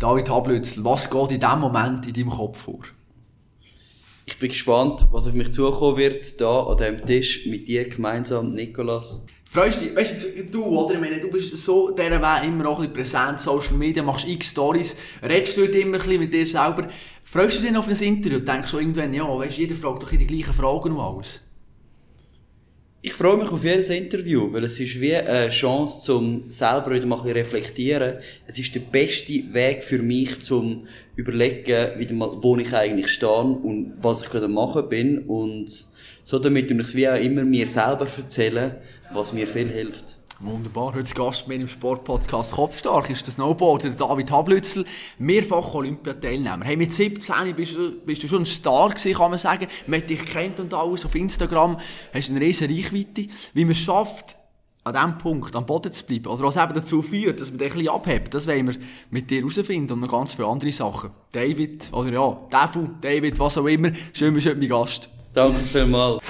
David Hablützel, was geht in diesem Moment in deinem Kopf vor? Ich bin gespannt, was auf mich zukommen wird, da an diesem Tisch mit dir gemeinsam, Nikolas. Freust du dich, weißt du, du, oder? Ich meine, du bist so dieser Weg immer noch ein bisschen präsent, Social Media, machst x Stories, redest du immer ein bisschen mit dir selber. Freust du dich auf ein Interview? Denkst du irgendwann, ja, weißt du, jeder fragt doch die gleichen Fragen und alles? Ich freue mich auf jedes Interview, weil es ist wie eine Chance, um selber wieder mal reflektieren. Es ist der beste Weg für mich, zum überlegen, wieder mal, wo ich eigentlich stehe und was ich gerade machen bin und so damit ich wie auch immer mir selber erzählen, was mir viel hilft. Wunderbar. Heute Gast mit im Sportpodcast Kopfstark ist der Snowboarder David Hablützel, mehrfach Olympiateilnehmer. Hey, mit 17 bist du, bist du schon ein Star gewesen, kann man sagen. Man hat dich kennt und alles auf Instagram, hast eine riesen Reichweite. Wie man es schafft, an diesem Punkt am Boden zu bleiben, oder was eben dazu führt, dass man dich ein bisschen abhebt, das wollen wir mit dir herausfinden und noch ganz viele andere Sachen. David, oder ja, Defu, David, was auch immer, schön bist du heute mein Gast. Danke vielmals.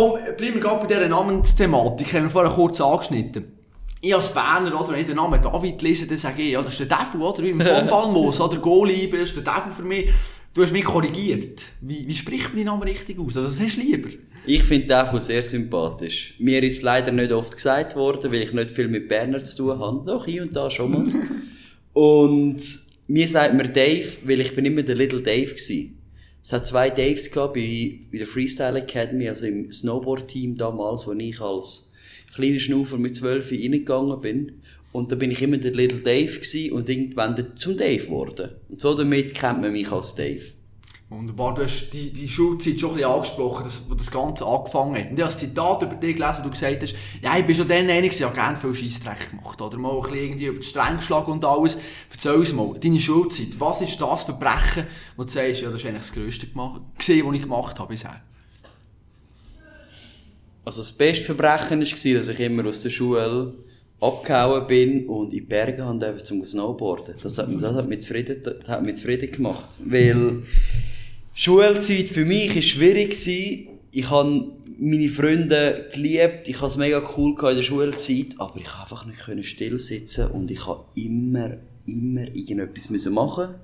Komm, bleiben wir gerade bei dieser Namensthematik. Ich habe wir vorher kurz angeschnitten. Ich als Berner, oder, wenn ich den Namen David lese, dann sage ich, ja, das ist der Devil, oder? Wie im Vollballmoos, oder? Goalie, das ist der Devil für mich. Du hast mich korrigiert. Wie, wie spricht man deinen Namen richtig aus? Also, was hast du lieber? Ich finde Devil sehr sympathisch. Mir ist leider nicht oft gesagt worden, weil ich nicht viel mit Berner zu tun habe. Doch, hier und da schon mal. und mir sagt mir Dave, weil ich bin immer der Little Dave gewesen. Es hat zwei Daves gehabt bei, bei der Freestyle Academy, also im Snowboard-Team damals, wo ich als kleiner Schnaufer mit zwölf reingegangen bin. Und da bin ich immer der Little Dave gewesen und irgendwann zum Dave geworden. Und so damit kennt man mich als Dave. Wunderbar, du hast die, die Schulzeit schon ein bisschen angesprochen, dass, wo das Ganze angefangen hat. Und ich habe ein Zitat über dich gelesen, wo du gesagt hast, ja, ich bin schon dann einer, ich habe gerne viel Scheissdreck gemacht. Oder mal ein bisschen irgendwie über die Stränge und alles. Erzähl uns mal, deine Schulzeit, was ist das Verbrechen, wo du sagst, ja, das ist eigentlich das Größte gesehen, was ich gemacht habe bisher? Also das beste Verbrechen war, dass ich immer aus der Schule abgehauen bin und in die Berge zum Snowboarden. Das hat, das hat mich zufrieden, das hat mich zufrieden gemacht. Weil Schulzeit für mich war schwierig. Ich habe meine Freunde geliebt, ich habe es mega cool in der Schulzeit, aber ich konnte einfach nicht still sitzen und ich habe immer, immer irgendetwas machen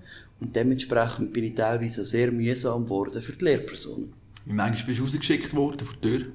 und dementsprechend bin ich teilweise sehr mühsam geworden für die Lehrpersonen. Wie manchmal bist du rausgeschickt worden vor der Tür?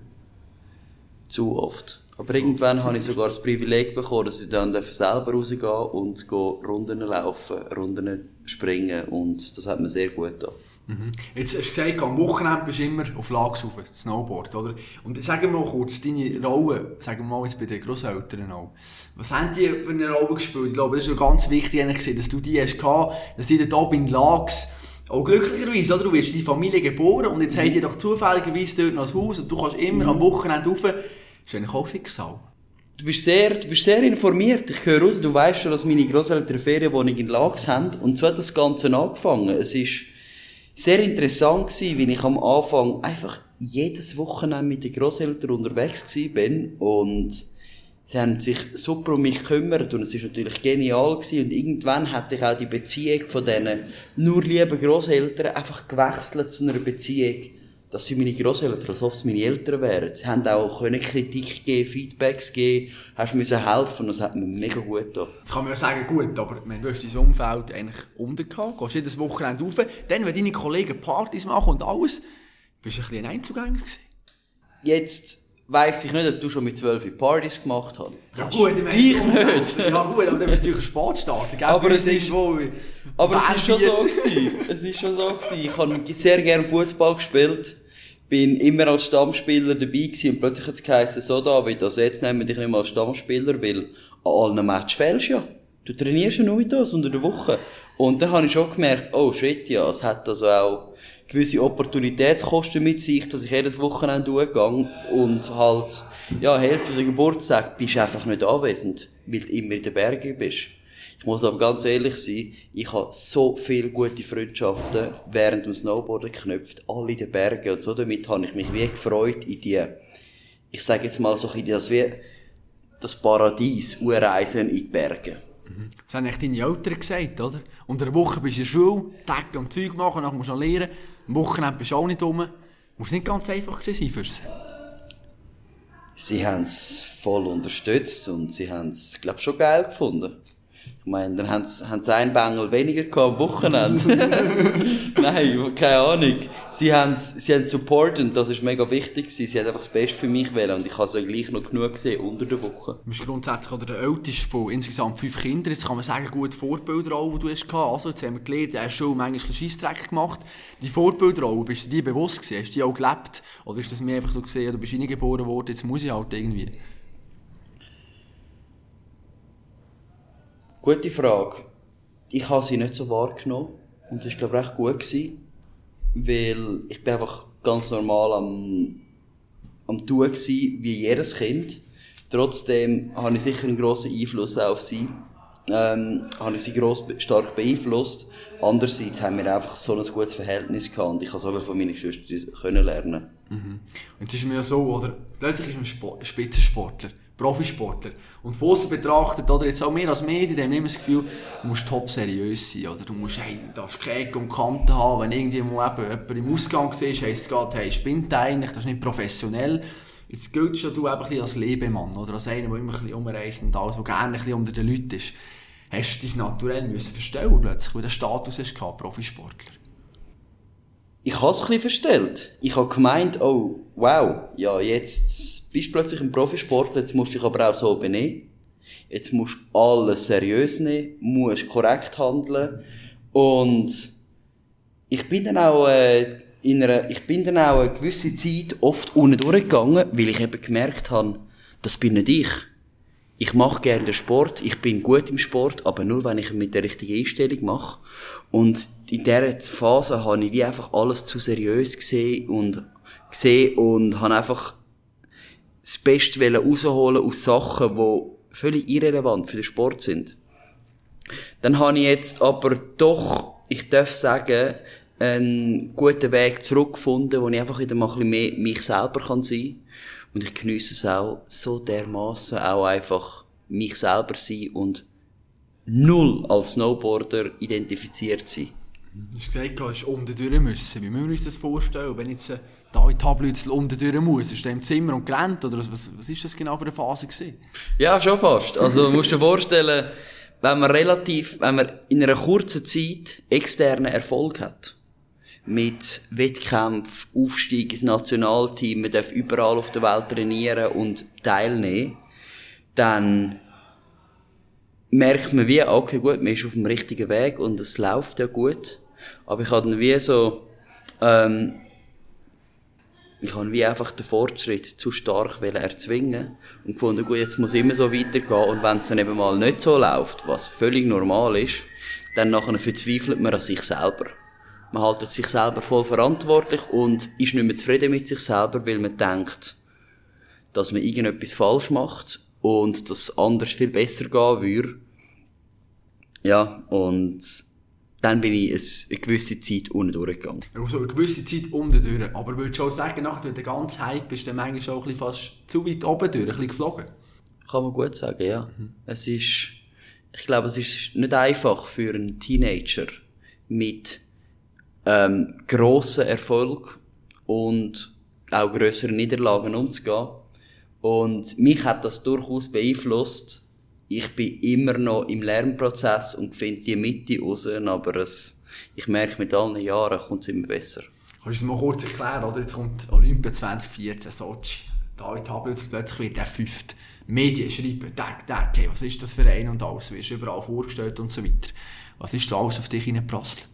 Zu oft. Aber irgendwann habe ich sogar das Privileg bekommen, dass ich dann selber rausgehen und Runden laufen, Runden springen und das hat mir sehr gut getan. Mhm. Jetzt hast du gesagt, am Wochenende bist du immer auf Lags auf, Snowboard, oder? Und sag mal kurz, deine Rolle, sagen wir mal jetzt bei den Grosseltern auch. Was haben die für eine Rolle gespielt? Ich glaube, das ist ganz wichtig, dass du die hast gehabt, dass die da in Lags auch glücklicherweise, oder? Du wirst in die Familie geboren und jetzt mhm. haben die doch zufälligerweise dort noch ein Haus und du kannst immer mhm. am Wochenende rauf. Das ist eigentlich auch Schicksal. Du bist sehr, du bist sehr informiert. Ich höre raus, du weißt schon, dass meine Großeltern Ferienwohnung in Lags haben. Und so hat das Ganze angefangen. Es ist, sehr interessant gewesen, wie ich am Anfang einfach jedes Wochenende mit den Großeltern unterwegs bin und sie haben sich super um mich gekümmert und es ist natürlich genial gewesen. und irgendwann hat sich auch die Beziehung von diesen nur lieben Großeltern einfach gewechselt zu einer Beziehung, dass sie meine Großeltern, als ob es meine Eltern wären. Sie haben auch können Kritik geben, Feedbacks geben, hast müssen helfen das hat mir mega gut getan. Jetzt kann man ja sagen, gut, aber du hast dein Umfeld eigentlich unten gehabt, gehst jedes Wochenende rauf, dann, wenn deine Kollegen Partys machen und alles, bist du ein bisschen ein Einzugänger gewesen. Jetzt weiss ich nicht, ob du schon mit 12 Partys gemacht hast. Ja gut, ich meine, ich nicht. Ja gut, aber dann bist du natürlich ein Sportstarter, gell? Aber es ist, aber es ist schon so gewesen. Es ist schon so gewesen. Ich habe sehr gerne Fußball gespielt bin immer als Stammspieler dabei gewesen und plötzlich hat es geheißen, so David, also jetzt nehmen wir dich nicht mehr als Stammspieler, weil an allen Matches fehlst ja. Du trainierst ja nur mit uns unter der Woche. Und dann habe ich schon gemerkt, oh shit, ja, es hat also auch gewisse Opportunitätskosten mit sich, dass ich jedes Wochenende durchgehe und halt, ja, Hälfte der Geburtstag bist du einfach nicht anwesend, weil du immer in den Bergen bist. Ich muss aber ganz ehrlich sein, ich habe so viele gute Freundschaften während dem Snowboarden geknüpft, alle in den Bergen und so damit habe ich mich wie gefreut in die, ich sage jetzt mal so in das wie das Paradies, Urreisen in die Berge. Mhm. Das haben echt deine Eltern gesagt, oder? Unter der Woche bist du in der Schule, Tag am Zeug machen, dann musst du noch lernen. Am Wochenende bist du auch nicht rum. Muss nicht ganz einfach sein für sie. Sie haben es voll unterstützt und sie haben es, glaube schon geil gefunden. Ich meine, dann haben sie, haben sie einen Bengel weniger gehabt am Wochenende. Nein, keine Ahnung. Sie haben sie haben Support und das ist mega wichtig gewesen. Sie haben einfach das Beste für mich wählen und ich habe so gleich noch genug gesehen unter der Woche. Du bist grundsätzlich oder der älteste von insgesamt fünf Kindern. Jetzt kann man sagen, gute Vorbildrolle, die du hast gehabt. Also, jetzt haben wir gelernt, du hast schon manchmal Scheissdreck gemacht. Die Vorbildrolle, bist du dir bewusst gewesen? Hast du die auch gelebt? Oder ist das mir einfach so gesehen, du bist reingeboren worden, jetzt muss ich halt irgendwie? Gute Frage. Ich habe sie nicht so wahrgenommen. Und es war, glaube ich, recht gut gewesen. Weil ich bin einfach ganz normal am, am tun gewesen, wie jedes Kind. Trotzdem habe ich sicher einen grossen Einfluss auf sie. Ähm, habe ich sie gross, stark beeinflusst. Andererseits haben wir einfach so ein gutes Verhältnis gehabt und ich habe so viel von meinen Geschwistern lernen. Mhm. Und es ist mir ja so, oder? Plötzlich ist man Sport, Spitzensportler. Profisportler. Und von außen betrachtet, oder jetzt auch wir als Medien, haben immer das Gefühl, du musst top seriös sein, oder du musst, hey, darfst keine und Kanten haben, wenn irgendwie mal eben jemand im Ausgang siehst, heisst es gerade, hey, spinnt eigentlich, das ist nicht professionell. Jetzt gilt ja du eben als Lebemann, oder als einer, der immer ein bisschen umreist und alles, der gerne ein bisschen unter den Leuten ist. Hast du dein Naturell müssen verstellen plötzlich, weil du den Status hast gehabt, Profisportler? Ich habe es ein bisschen verstellt. Ich habe gemeint, oh, wow, ja, jetzt bist du plötzlich ein Profisportler, jetzt musst du dich aber auch so benehmen. Jetzt musst du alles seriös nehmen, musst korrekt handeln. Und ich bin dann auch, äh, in einer, ich bin dann auch eine gewisse Zeit oft unten durchgegangen, weil ich eben gemerkt habe, das bin nicht ich. Ich mache gerne den Sport, ich bin gut im Sport, aber nur wenn ich ihn mit der richtigen Einstellung mache. Und in dieser Phase habe ich wie einfach alles zu seriös gesehen und gesehen und habe einfach das Beste rausholen aus Sachen, die völlig irrelevant für den Sport sind. Dann habe ich jetzt aber doch, ich darf sagen, einen guten Weg zurückgefunden, wo ich einfach wieder mal ein bisschen mehr mich selber kann sein Und ich genieße es auch so dermaßen auch einfach mich selber sein und null als Snowboarder identifiziert sein. Du hast gesagt, du hast unten durch müssen. Wie müssen wir uns das vorstellen, wenn jetzt David Tablützel unten durch muss? Ist er im Zimmer und gelernt? Oder was, was ist das genau für eine Phase gewesen? Ja, schon fast. Also, du musst dir vorstellen, wenn man relativ, wenn man in einer kurzen Zeit externen Erfolg hat, mit Wettkämpfen, Aufstieg ins Nationalteam, man darf überall auf der Welt trainieren und teilnehmen, dann merkt man wie, okay, gut, man ist auf dem richtigen Weg und es läuft ja gut. Aber ich habe dann wie so, ähm, ich habe wie einfach den Fortschritt zu stark erzwingen und gefunden, gut, jetzt muss immer so weitergehen und wenn es dann eben mal nicht so läuft, was völlig normal ist, dann nachher verzweifelt man an sich selber. Man haltet sich selber voll verantwortlich und ist nicht mehr zufrieden mit sich selber, weil man denkt, dass man irgendetwas falsch macht und dass es anders viel besser gehen würde. Ja, und dann bin ich eine gewisse Zeit unten durchgegangen. Also eine gewisse Zeit unten durch. Aber würdest du auch sagen, nachdem du ganz Hype bist, dann manchmal auch ein bisschen fast zu weit oben durch, ein bisschen geflogen? Kann man gut sagen, ja. Mhm. Es ist, ich glaube, es ist nicht einfach für einen Teenager mit ähm, grossen Erfolg und auch grösseren Niederlagen umzugehen. Und mich hat das durchaus beeinflusst. Ich bin immer noch im Lernprozess und finde die Mitte raus, aber es, ich merke, mit allen Jahren kommt es immer besser. Kannst du es mal kurz erklären, oder? Jetzt kommt Olympia 2014, Sochi. David Hablitz plötzlich wird der fünfte. Medien schreiben, Tag, Tag, hey, was ist das für ein und alles, wie ist überall vorgestellt und so weiter. Was ist da alles auf dich hineingeprasselt?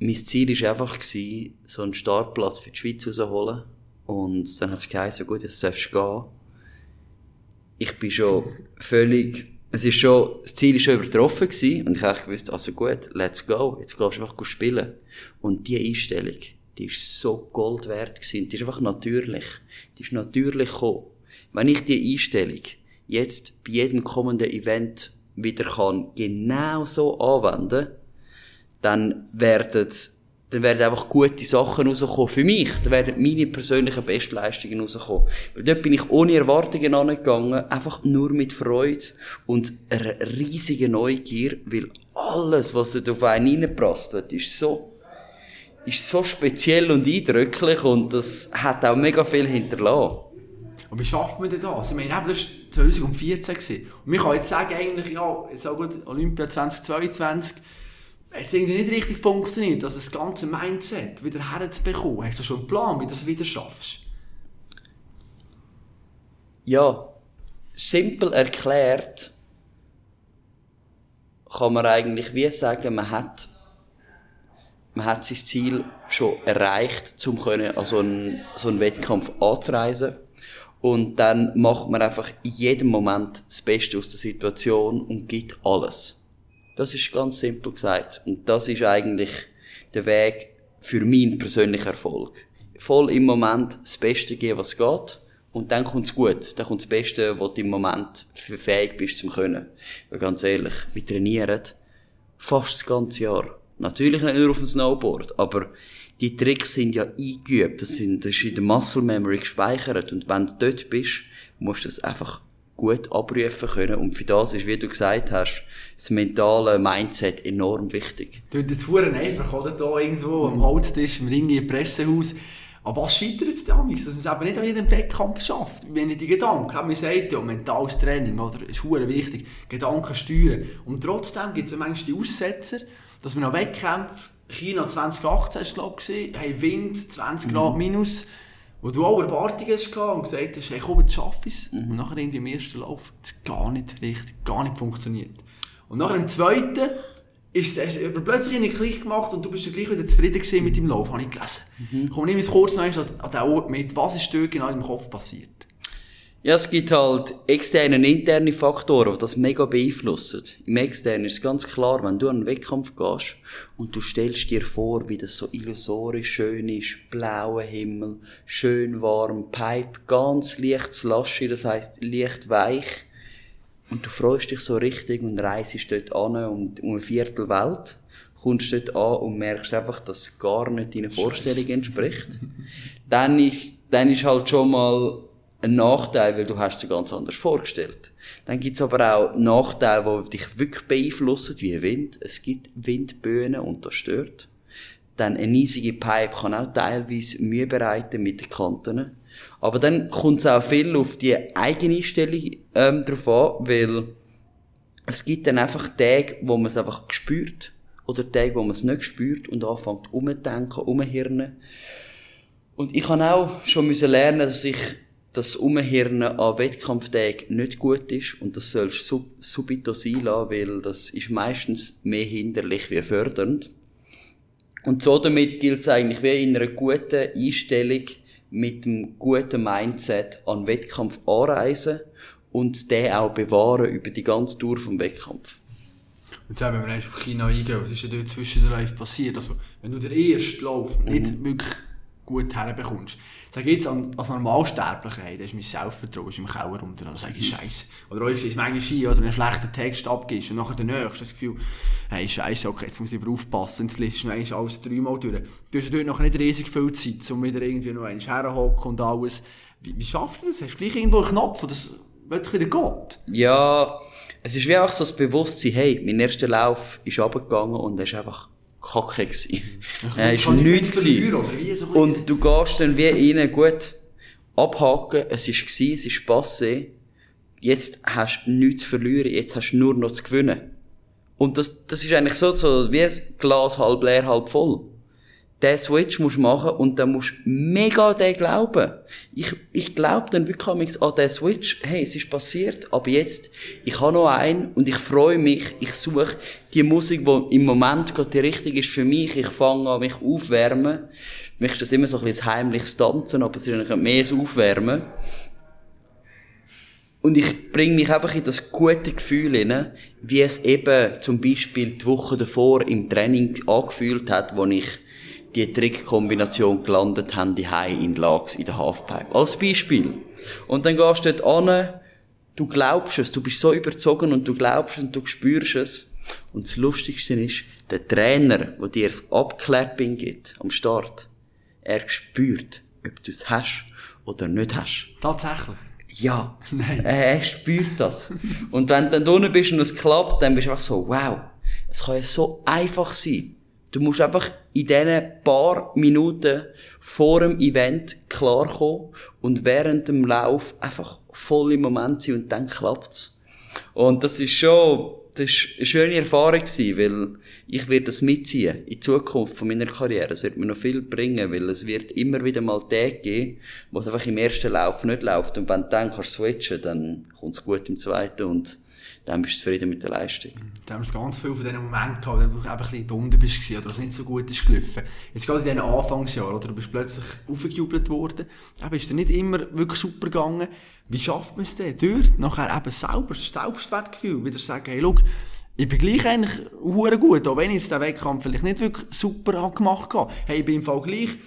Mein Ziel war einfach, so einen Startplatz für die Schweiz rauszuholen und dann hat es geheißen, gut, jetzt darfst du gehen. Ich bin schon völlig, es ist schon, das Ziel ist schon übertroffen gewesen. Und ich habe gewusst, also gut, let's go. Jetzt gehst du einfach spielen. Und die Einstellung, die ist so Gold wert gewesen. Die ist einfach natürlich. Die ist natürlich gekommen. Wenn ich die Einstellung jetzt bei jedem kommenden Event wieder kann genau so anwenden, dann werden dann werden einfach gute Sachen rauskommen. Für mich, dann werden meine persönlichen Bestleistungen rauskommen. Weil dort bin ich ohne Erwartungen angegangen, einfach nur mit Freude und einer riesigen Neugier, weil alles, was dort auf einen reinprasst, ist so, ist so speziell und eindrücklich und das hat auch mega viel hinterlassen. Und wie schafft man denn das? Ich meine, das war 2014. Gewesen. Und man kann jetzt sagen, eigentlich, ja, jetzt auch gut, Olympia 2022, es irgendwie nicht richtig funktioniert, also das ganze Mindset wieder herzubekommen. Hast du schon einen Plan, wie du das wieder schaffst? Ja, simpel erklärt kann man eigentlich wie sagen, man hat, man hat sein Ziel schon erreicht, um an so einen, so einen Wettkampf anzureisen. Und dann macht man einfach in jedem Moment das Beste aus der Situation und gibt alles. Das ist ganz simpel gesagt. Und das ist eigentlich der Weg für meinen persönlichen Erfolg. Voll im Moment das Beste geben, was geht. Und dann kommt's gut. Dann kommt das Beste, was du im Moment für fähig bist zum können. Weil ganz ehrlich, wir trainieren fast das ganze Jahr. Natürlich nicht nur auf dem Snowboard, aber die Tricks sind ja eingeübt. Das, sind, das ist in der Muscle Memory gespeichert. Und wenn du dort bist, musst du das einfach gut abrufen können. Und für das ist, wie du gesagt hast, das mentale Mindset enorm wichtig. Du, das fuhren einfach, oder? Da irgendwo am Holztisch, im Ring im Pressehaus. Aber was scheitert es damals? Dass man es eben nicht an jedem Wettkampf schafft. Wenn ich die Gedanken, man sagt ja, mentales Training, oder? Ist wichtig. Gedanken steuern. Und trotzdem gibt es manchmal die Aussetzer, dass man noch Wettkämpfe, China 2018 ist glaube ich, haben Wind, 20 Grad mhm. Wo du auch Erwartungen hast und gesagt hast, hey, komm, jetzt schaff es. Mhm. Und nachher irgendwie im ersten Lauf, das gar nicht richtig, gar nicht funktioniert. Und nachher im zweiten, ist es plötzlich einen Klick gemacht und du bist ja gleich wieder zufrieden mit deinem Lauf, habe ich gelesen. Mhm. Komm, nimm es kurz noch an den Ort mit, was ist dort genau im Kopf passiert? Ja, es gibt halt externe und interne Faktoren, die das mega beeinflussen. Im externen ist es ganz klar, wenn du an einen Wettkampf gehst und du stellst dir vor, wie das so illusorisch schön ist, blauer Himmel, schön warm, Pipe, ganz leicht laschi, das heisst leicht weich, und du freust dich so richtig und reist dort an und um eine Viertel Welt, kommst dort an und merkst einfach, dass es gar nicht deiner Vorstellung entspricht. dann ist, dann ist halt schon mal ein Nachteil, weil du hast es dir ganz anders vorgestellt. Dann gibt's aber auch Nachteile, die dich wirklich beeinflussen, wie Wind. Es gibt Windböen und das stört. Dann eine riesige Pipe kann auch teilweise Mühe bereiten mit den Kanten. Aber dann kommt es auch viel auf die eigene Stellung ähm, drauf an, weil es gibt dann einfach Tage, wo man es einfach spürt oder Tage, wo man es nicht spürt und anfängt umzudenken, umhirnen. Und ich habe auch schon müssen lernen, dass ich das Umhirnen an Wettkampftagen nicht gut ist und das sollst sub subito sein lassen, weil das ist meistens mehr hinderlich wie fördernd. Und so damit gilt es eigentlich wie in einer guten Einstellung, mit einem guten Mindset an Wettkampf anreisen und den auch bewahren über die ganze Tour vom Wettkampf. Und jetzt, wenn wir erst auf China eingehen, was ist denn dort zwischen den Läufen passiert? Also, wenn du den ersten Lauf mhm. nicht wirklich gut herbekommst. Sag jetzt als Normalsterblicher, hey, das ist mein Selbstvertrauen, ist im Keller runter, dann sag ich Scheiße. Oder auch ich sehe es manchmal hin, oder einen schlechten Text abgibst und nachher der nächste, das Gefühl, hey, Scheiße, okay, jetzt muss ich aber aufpassen, jetzt liest du eigentlich alles dreimal durch. Du hast dort noch nicht riesig viel Zeit, um wieder irgendwie noch einen herhocken und alles. Wie, wie schaffst du das? Hast du gleich irgendwo einen Knopf, wo das wirklich wieder geht? Ja, es ist wie auch so das Bewusstsein, hey, mein erster Lauf ist runtergegangen und er ist einfach kacke gewesen. Er ist nichts gewesen. Und du gehst dann wie rein, gut, abhaken, es ist gewesen, es ist passé. Jetzt hast du nichts zu verlieren, jetzt hast du nur noch zu gewinnen. Und das, das ist eigentlich so, so wie ein Glas halb leer, halb voll den Switch musst machen und dann musst mega den glauben. Ich, ich glaube dann wirklich an den Switch, hey, es ist passiert, aber jetzt, ich habe noch einen und ich freue mich, ich suche die Musik, die im Moment gerade die richtige ist für mich, ich fange an mich aufwärmen. Für mich ist das immer so ein bisschen heimliches Tanzen, aber es ist eigentlich mehr das Aufwärmen. Und ich bringe mich einfach in das gute Gefühl hinein, wie es eben zum Beispiel die Woche davor im Training angefühlt hat, wo ich die Trickkombination gelandet haben, die in Lags in der Halfpipe. Als Beispiel. Und dann gehst du dort an, du glaubst es, du bist so überzogen und du glaubst es und du spürst es. Und das Lustigste ist, der Trainer, der dir das Abklapping gibt, am Start, er spürt, ob du es hast oder nicht hast. Tatsächlich? Ja. Nein. Er spürt das. und wenn du dann unten bist und es klappt, dann bist du einfach so, wow, es kann ja so einfach sein Du musst einfach in diesen paar Minuten vor dem Event klarkommen und während dem Lauf einfach voll im Moment sein und dann klappt's. Und das ist schon, das ist eine schöne Erfahrung gewesen, weil ich werde das mitziehen in Zukunft von meiner Karriere. Es wird mir noch viel bringen, weil es wird immer wieder mal Tage geben, wo es einfach im ersten Lauf nicht läuft. Und wenn du dann kannst switchen, dann kommt es gut im zweiten und dann bist du zufrieden mit der Leistung. Da haben wir ganz viel von diesen Momenten gehabt, wo du eben ein bisschen dumm bist oder es nicht so gut ist gelaufen. Jetzt gerade in diesen Anfangsjahren, oder? Du bist plötzlich aufgejubelt worden. Eben ist dir nicht immer wirklich super gegangen. Wie schafft man es denn? Durch nachher eben selber das Selbstwertgefühl wieder sagen, hey, schau, ich bin gleich eigentlich hure gut, auch wenn ich jetzt den Wettkampf vielleicht nicht wirklich super gemacht habe. Hey, ich bin im Fall gleich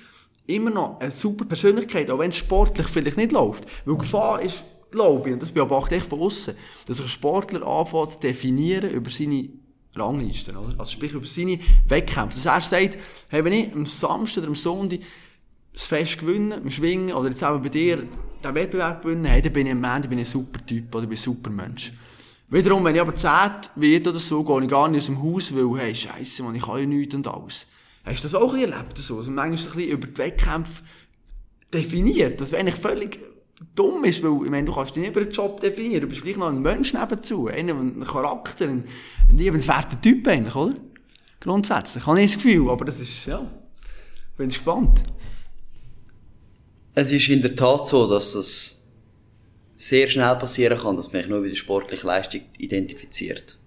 immer noch eine super Persönlichkeit, auch wenn es sportlich vielleicht nicht läuft. Weil Gefahr ist glaube ich, und das beobachte ich von außen, dass ein Sportler anfängt zu definieren über seine Ranglisten, oder? Also sprich über seine Wettkämpfe. Dass er sagt, hey, wenn ich am Samstag oder am Sonntag das Fest gewinnen, im Schwingen, oder jetzt auch bei dir den Wettbewerb gewinnen, hey, dann bin ich am Ende bin ich ein super Typ, oder bin ein super Mensch. Wiederum, wenn ich aber zehnt wird oder so, gehe ich gar nicht aus dem Haus, weil, hey, scheisse, man, ich kann ja nichts und alles. Hast du das auch erlebt, so? Also manchmal ein bisschen über die Wettkämpfe definiert. Das wäre eigentlich völlig dumm ist, weil, ich meine, du kannst dich nicht über einen Job definieren, du bist gleich noch ein Mensch nebenzu, ein Charakter, ein, ein liebenswerter Typ eigentlich, oder? Grundsätzlich, habe ich das Gefühl, aber das ist, ja, bin gespannt. Es ist in der Tat so, dass das sehr schnell passieren kann, dass man sich nur mit der sportlichen Leistung identifiziert.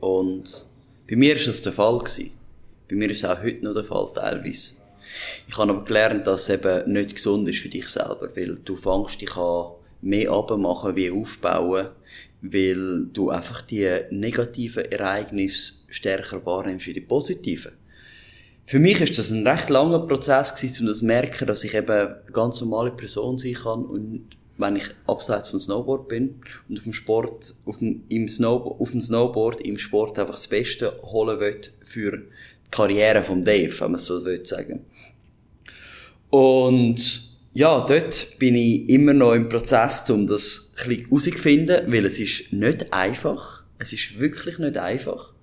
Und bei mir ist das der Fall gewesen. Bei mir ist es auch heute noch der Fall, teilweise. Ich habe aber gelernt, dass es eben nicht gesund ist für dich selber, weil du fängst dich an mehr abmachen wie aufbauen, weil du einfach die negativen Ereignisse stärker wahrnimmst wie die positiven. Für mich ist das ein recht langer Prozess gewesen, um das zu merken, dass ich eben eine ganz normale Person sein kann und wenn ich abseits vom Snowboard bin und auf dem Sport, auf dem, im Snow, auf dem Snowboard, im Sport einfach das Beste holen will für die Karriere von Dave, wenn man es so will sagen. Und ja, dort bin ich immer noch im Prozess, um das ein herauszufinden, weil es ist nicht einfach. Es ist wirklich nicht einfach.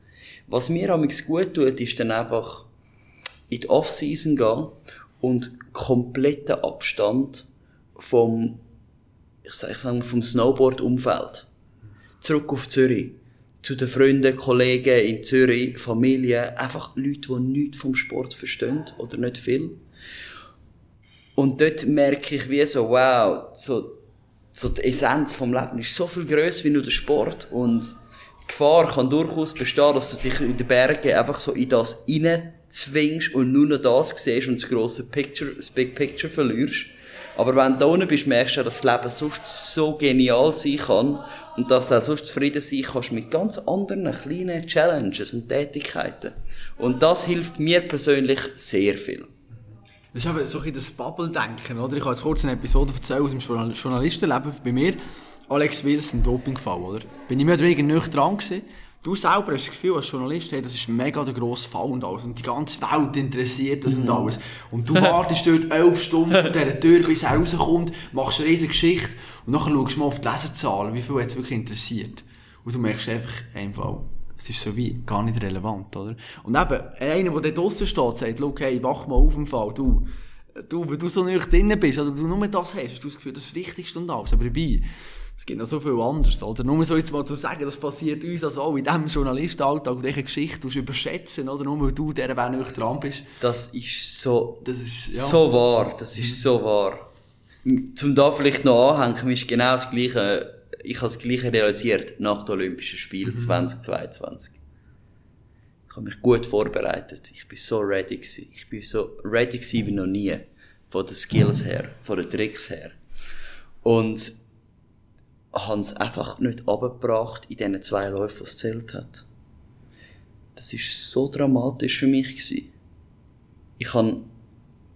Was mir amigs gut tut, ist dann einfach in die Off-Season gehen und kompletten Abstand vom, ich sag, ich sag vom Snowboard-Umfeld. Zurück auf Zürich. Zu den Freunden, Kollegen in Zürich, Familie, einfach Leute, die nichts vom Sport verstehen oder nicht viel. Und dort merke ich wie so, wow, so, so die Essenz vom Leben ist so viel grösser wie nur der Sport und die Gefahr kann durchaus bestehen, dass du dich in den Bergen einfach so in das zwingst und nur noch das siehst und das grosse Picture, das Big Picture verlierst. Aber wenn du da unten bist, merkst du, dass das Leben sonst so genial sein kann und dass du auch sonst zufrieden sein kannst mit ganz anderen kleinen Challenges und Tätigkeiten. Und das hilft mir persönlich sehr viel. Das ist eben so ein das Bubble-Denken, oder? Ich habe jetzt kurz eine Episode erzählt aus dem Journalistenleben bei mir. Alex Wilson, Dopingfall, oder? Bin ich mehr oder weniger nicht dran gewesen. Du selber hast das Gefühl als Journalist, hey, das ist mega der grosse Fall und alles. Und die ganze Welt interessiert das und mhm. alles. Und du wartest dort elf Stunden vor dieser Tür, bis er rauskommt, machst eine riesige Geschichte und dann schaust du mal auf die Leserzahlen, wie viel es wirklich interessiert. Und du merkst einfach, einfach, es ist so wie gar nicht relevant, oder? Und eben, einer, der dort draussen steht, sagt, schau, hey, wach mal auf im Fall, du, du, wenn du so nicht drin bist, oder du nur das hast, hast du das Gefühl, das ist das Wichtigste und alles, aber dabei, es gibt noch so viel anderes, oder? Nur so jetzt mal zu sagen, das passiert uns also auch in diesem Journalistenalltag, diese Geschichte du überschätzen, oder? Nur weil du der Weg nicht dran bist. Das ist so, das ist, ja. so wahr, das ist so wahr. Zum da vielleicht noch anhängen, ist genau das Gleiche, ich habe das Gleiche realisiert nach den Olympischen Spielen mhm. 2022. Ich habe mich gut vorbereitet. Ich bin so ready gewesen. Ich bin so ready gewesen wie noch nie. Von den Skills her, von den Tricks her. Und habe es einfach nicht abgebracht in diesen zwei Läufen, was es zählt hat. Das ist so dramatisch für mich gewesen. Ich habe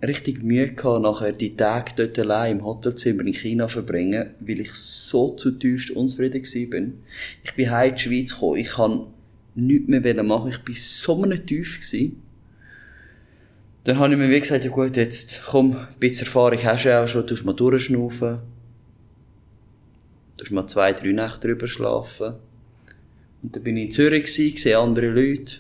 richtig Mühe gehabt, nachher die Tage dort allein im Hotelzimmer in China verbringen, weil ich so zutiefst unzufrieden bin. Ich bin heim in die Schweiz gekommen, ich kann nichts mehr machen, ich bin so einem Tief gewesen. Dann habe ich mir wie gesagt, ja gut, jetzt komm, ein bisschen Erfahrung hast du ja auch schon, du mal durchschnaufen. Du mal zwei, drei Nächte drüber schlafen. Und dann bin ich in Zürich gewesen, sehe andere Leute.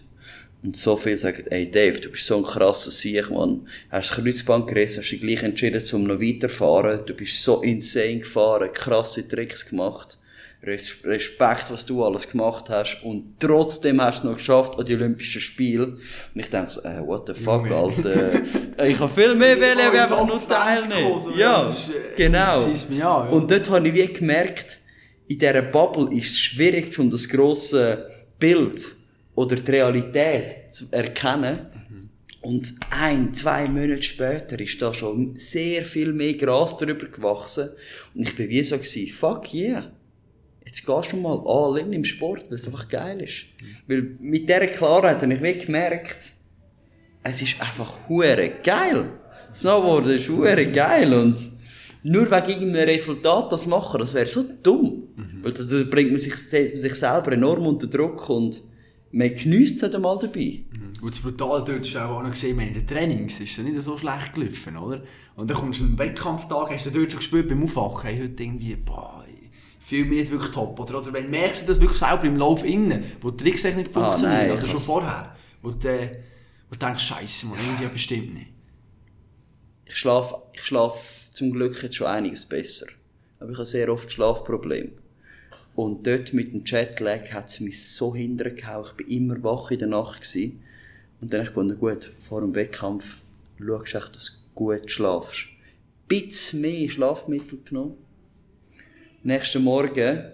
Und so viele sagen, ey Dave, du bist so ein krasser Sieg, Mann. Hast das Kreuzband gerissen, hast dich gleich entschieden, um noch weiterzufahren. Du bist so insane gefahren, krasse Tricks gemacht. Respekt, was du alles gemacht hast. Und trotzdem hast du es noch geschafft an die Olympischen Spiele. Und ich denke so, äh, what the fuck, Alter. ich habe viel mehr wählen, aber einfach nur teilnehmen. Ja, ist, äh, genau. An, ja. Und dort habe ich wie gemerkt, in dieser Bubble ist es schwierig, um das grosse Bild oder die Realität zu erkennen. Mhm. Und ein, zwei Monate später ist da schon sehr viel mehr Gras darüber gewachsen. Und ich bin wie so gewesen, fuck yeah. Jetzt gehst du mal all in im Sport, weil es einfach geil ist. Mhm. Weil mit dieser Klarheit habe ich wie gemerkt, es ist einfach hure geil. Snowboard ist hure geil und nur wegen irgendeinem Resultat das machen, das wäre so dumm. Mhm. Weil da bringt man sich, sich selber enorm unter Druck und man genießt es nicht einmal dabei. Mhm. Und das Brutale dort ist auch noch gesehen, in den Trainings ist es nicht so schlecht gelaufen, oder? Und dann kommst du einen Wettkampftag, hast du dort schon gespürt beim Aufwachen, hey, heute irgendwie, boah, ich fühle mich nicht wirklich top. Oder, oder wenn merkst du das wirklich selber im Lauf innen, wo die Tricks nicht ah, funktionieren, ah, nein, oder schon vorher, wo du, wo du denkst, scheiße, man, irgendwie bestimmt nicht. Ich schlafe, ich schlafe zum Glück jetzt schon einiges besser. Aber ich habe sehr oft Schlafprobleme. Und dort mit dem Jetlag hat es mich so hintergehauen. Ich war immer wach in der Nacht. Gewesen. Und dann habe ich gedacht, gut, vor dem Wettkampf schaust du echt, dass du gut schlafst. Ein bisschen mehr Schlafmittel genommen. Nächsten Morgen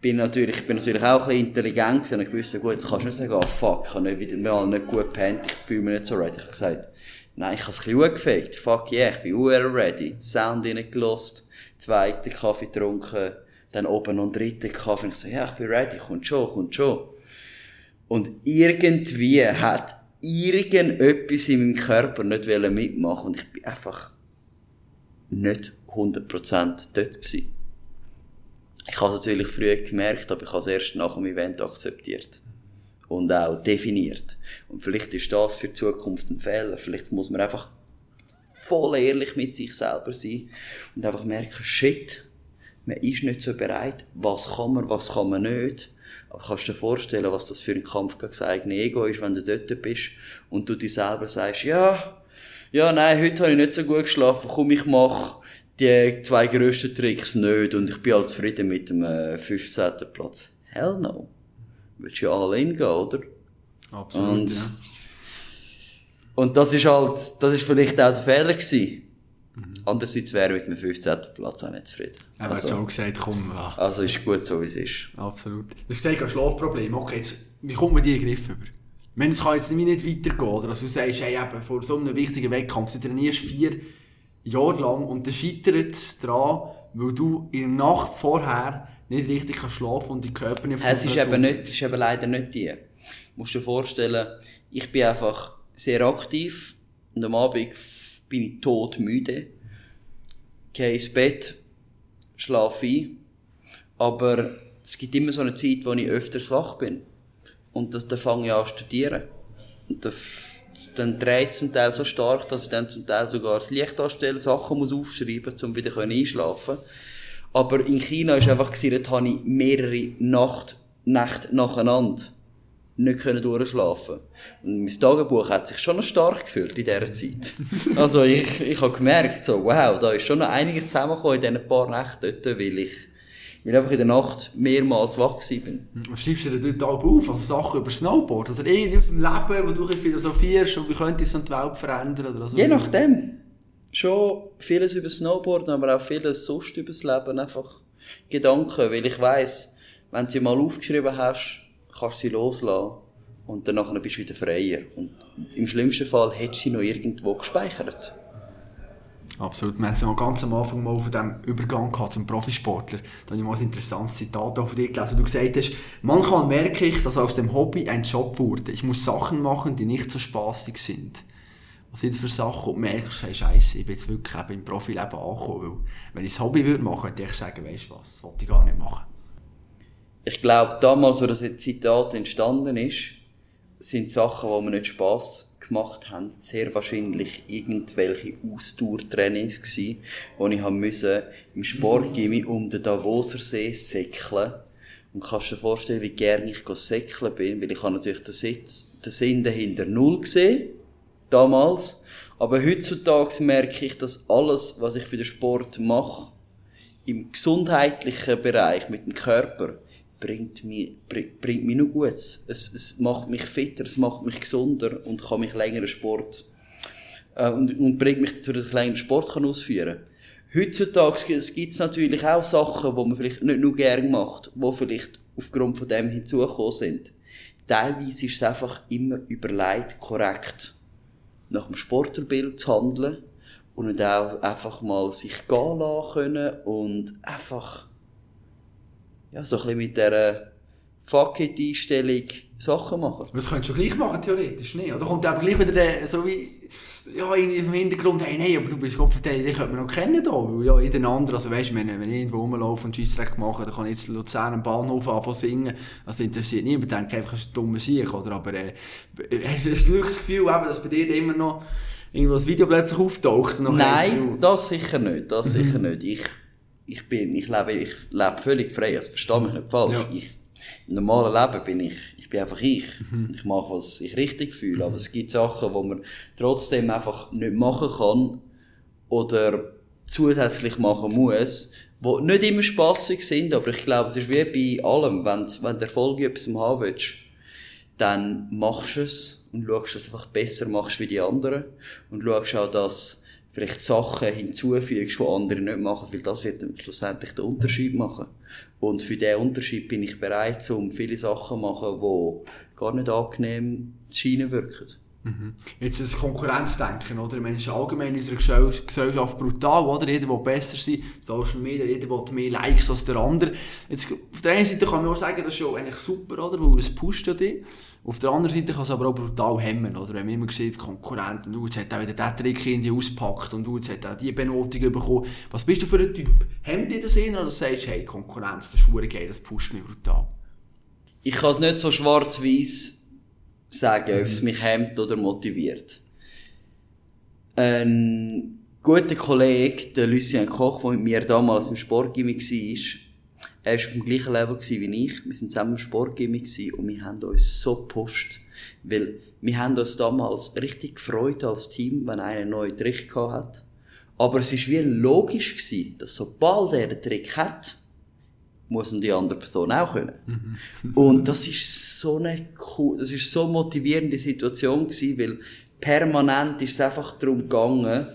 bin natürlich, ich bin natürlich auch ein intelligent gewesen und ich wusste, gut, jetzt kannst du nicht sagen, oh, fuck, ich habe nicht wieder mal nicht gut gepennt, ich fühle mich nicht so ready. Ich habe gesagt, nein, ich habe es ein bisschen gefegt. Fuck yeah, ich bin ready. Sound reingelost, zweiten Kaffee getrunken, dann oben einen dritten Kaffee. Und ich so, ja, ich bin ready, kommt schon, kommt schon. Und irgendwie hat irgendetwas in meinem Körper nicht mitmachen und ich bin einfach nicht 100% dort gewesen. Ich habe es natürlich früher gemerkt, aber ich habe es erst nach dem Event akzeptiert. Und auch definiert. Und vielleicht ist das für die Zukunft ein Fehler. Vielleicht muss man einfach voll ehrlich mit sich selber sein und einfach merken, shit, man ist nicht so bereit, was kann man, was kann man nicht. Aber kannst du dir vorstellen, was das für ein Kampf gegen das eigene Ego ist, wenn du dort bist und du dir selber sagst, ja, ja, nein, heute habe ich nicht so gut geschlafen, komm, ich mach die zwei grössten Tricks nicht und ich bin halt zufrieden mit dem äh, 15. Platz. Hell no. Willst du ja alle hingehen, oder? Absolut, und, ja. Und das ist halt, das ist vielleicht auch der Fehler gewesen. Andererseits wäre mit dem 15. Platz auch nicht zufrieden. Er also, hat schon gesagt, komm. Ja. Also ist gut so, wie es ist. Absolut. Du hast gesagt, Schlafproblem. Okay, jetzt, wie kommt man die in den Griff über? Ich meine, es kann jetzt nicht weitergehen, oder? Also du sagst, hey, eben, vor so einem wichtigen Wettkampf, du trainierst vier Jahre lang und dann scheitert es daran, weil du in der Nacht vorher nicht richtig kannst schlafen und die Körper nicht Es ist eben nicht, es ist eben leider nicht die. Du musst dir vorstellen, ich bin einfach sehr aktiv und am Abend bin ich todmüde, gehe ins Bett, schlafe ein, aber es gibt immer so eine Zeit, wo ich öfters wach bin. Und das, dann fange ich an zu studieren. Und dann, dann dreht es zum Teil so stark, dass ich dann zum Teil sogar das Licht anstelle, Sachen muss aufschreiben, um wieder einschlafen Aber in China war einfach, dort habe ich mehrere Nacht, Nächte nacheinander nicht können durchschlafen Und mein Tagebuch hat sich schon noch stark gefühlt in dieser Zeit. also ich, ich habe gemerkt, so, wow, da ist schon noch einiges zusammengekommen in diesen paar Nächten dort, weil ich, weil einfach in der Nacht mehrmals wach bin. Was schreibst du denn dort auf? Also Sachen über Snowboard? Oder irgendwie aus dem Leben, wo du philosophierst und wie könnte es die Welt verändern? Oder so? Je nachdem. Schon vieles über Snowboard, aber auch vieles sonst über das Leben. Einfach Gedanken, weil ich weiss, wenn du sie mal aufgeschrieben hast, kannst sie loslassen und dann bist du wieder freier. Und im schlimmsten Fall hättest du sie noch irgendwo gespeichert. Absolut. Wir haben es ja ganz am Anfang mal von diesem Übergang gehabt zum Profisportler. Da habe ich mal ein interessantes Zitat von dir gelesen, wo du gesagt hast, manchmal merke ich, dass aus dem Hobby ein Job wurde. Ich muss Sachen machen, die nicht so spaßig sind. Was sind das für Sachen, wo du merkst, hey, Scheiße, ich bin jetzt wirklich eben im Profileben angekommen. Weil, wenn ich das Hobby würde machen, würde ich sagen, weißt du was, das wollte ich gar nicht machen ich glaube, damals, wo das Zitat entstanden ist, sind Sachen, die mir nicht Spass gemacht haben, sehr wahrscheinlich irgendwelche Ausdauertrainings gewesen, wo ich haben müssen im Sportgymnasium um den Davoser See säckeln Und kannst dir vorstellen, wie gerne ich säckeln bin, weil ich habe natürlich den, Sitz, den Sinn dahinter null gesehen, damals. Aber heutzutage merke ich, dass alles, was ich für den Sport mache, im gesundheitlichen Bereich mit dem Körper, bringt mich, bringt mich nur gut. Es, es macht mich fitter, es macht mich gesunder und kann mich längeren Sport, äh, und, und bringt mich dazu, dass ich längeren Sport kann ausführen kann. Heutzutage gibt es natürlich auch Sachen, die man vielleicht nicht nur gerne macht, die vielleicht aufgrund von dem hinzugekommen sind. Teilweise ist es einfach immer überlegt, korrekt nach dem Sportlerbild zu handeln und auch einfach mal sich gehen lassen können und einfach ja, so ein bisschen mit dieser Fuck-it-Einstellung Sachen machen. Das könntest du gleich machen, theoretisch, nicht? Oder kommt aber gleich wieder der, so wie ja, irgendwie im Hintergrund, hey, nein, aber du bist Kopf den, könnte man noch kennen da, weil ja, jeder andere, also weißt, wenn, wenn ich irgendwo rumlaufe und Scheissrecht mache, dann kann ich jetzt Luzern am Bahnhof anfangen singen, das interessiert niemand, denkt einfach, ist ein dummer Sieg, oder, aber, äh, hast du das Gefühl, eben, dass bei dir immer noch irgendwo das Video plötzlich auftaucht? Nein, das sicher nicht, das sicher nicht. Ich, ich bin, ich lebe, ich lebe völlig frei, also verstehe mich nicht falsch. Ja. Ich, Im normalen Leben bin ich, ich bin einfach ich. Mhm. Ich mache, was ich richtig fühle. Aber es gibt Sachen, die man trotzdem einfach nicht machen kann oder zusätzlich machen muss, die nicht immer spaßig sind, aber ich glaube, es ist wie bei allem, wenn, wenn du Erfolg etwas haben willst, dann machst du es und schaust, dass du einfach besser machst wie die anderen und schaust auch, dass vielleicht Sachen hinzufügst, die andere nicht machen, weil das wird schlussendlich den Unterschied machen. Und für diesen Unterschied bin ich bereit, um viele Sachen zu machen, die gar nicht angenehm scheinen wirken. Mhm. Jetzt das Konkurrenzdenken, oder? Ich meine, ist allgemein in unserer Gesellschaft brutal, oder? Jeder will besser sein, Social Media, jeder will mehr Likes als der andere. Jetzt, auf der einen Seite kann man auch sagen, das ist ja eigentlich super, oder? Weil es pusht ja dich. Auf der anderen Seite kann es aber auch brutal hemmen, oder? Wenn man immer sieht, Konkurrent, und du, jetzt hat auch wieder der Trick in die ausgepackt, und du, jetzt hat auch die Benotung bekommen. Was bist du für ein Typ? Hemmt dir das in, oder sagst du, hey, Konkurrenz, das ist geil, das pusht mich brutal? Ich kann es nicht so schwarz-weiß sagen, ob es mich hemmt oder motiviert. Ein guter Kollege, der Lucien Koch, der mit mir damals im Sportgymnasium war, er war auf dem gleichen Level wie ich. Wir sind zusammen im Sportgymnasium und wir haben uns so gepusht. Weil wir haben uns damals richtig gefreut als Team, wenn einer einen neuen Trick hat. Aber es war wie logisch gewesen, dass sobald er den Trick hat, muss ihn die andere Person auch können. Mhm. und das ist so eine cool, das ist so motivierende Situation gewesen, weil permanent ist es einfach darum gegangen,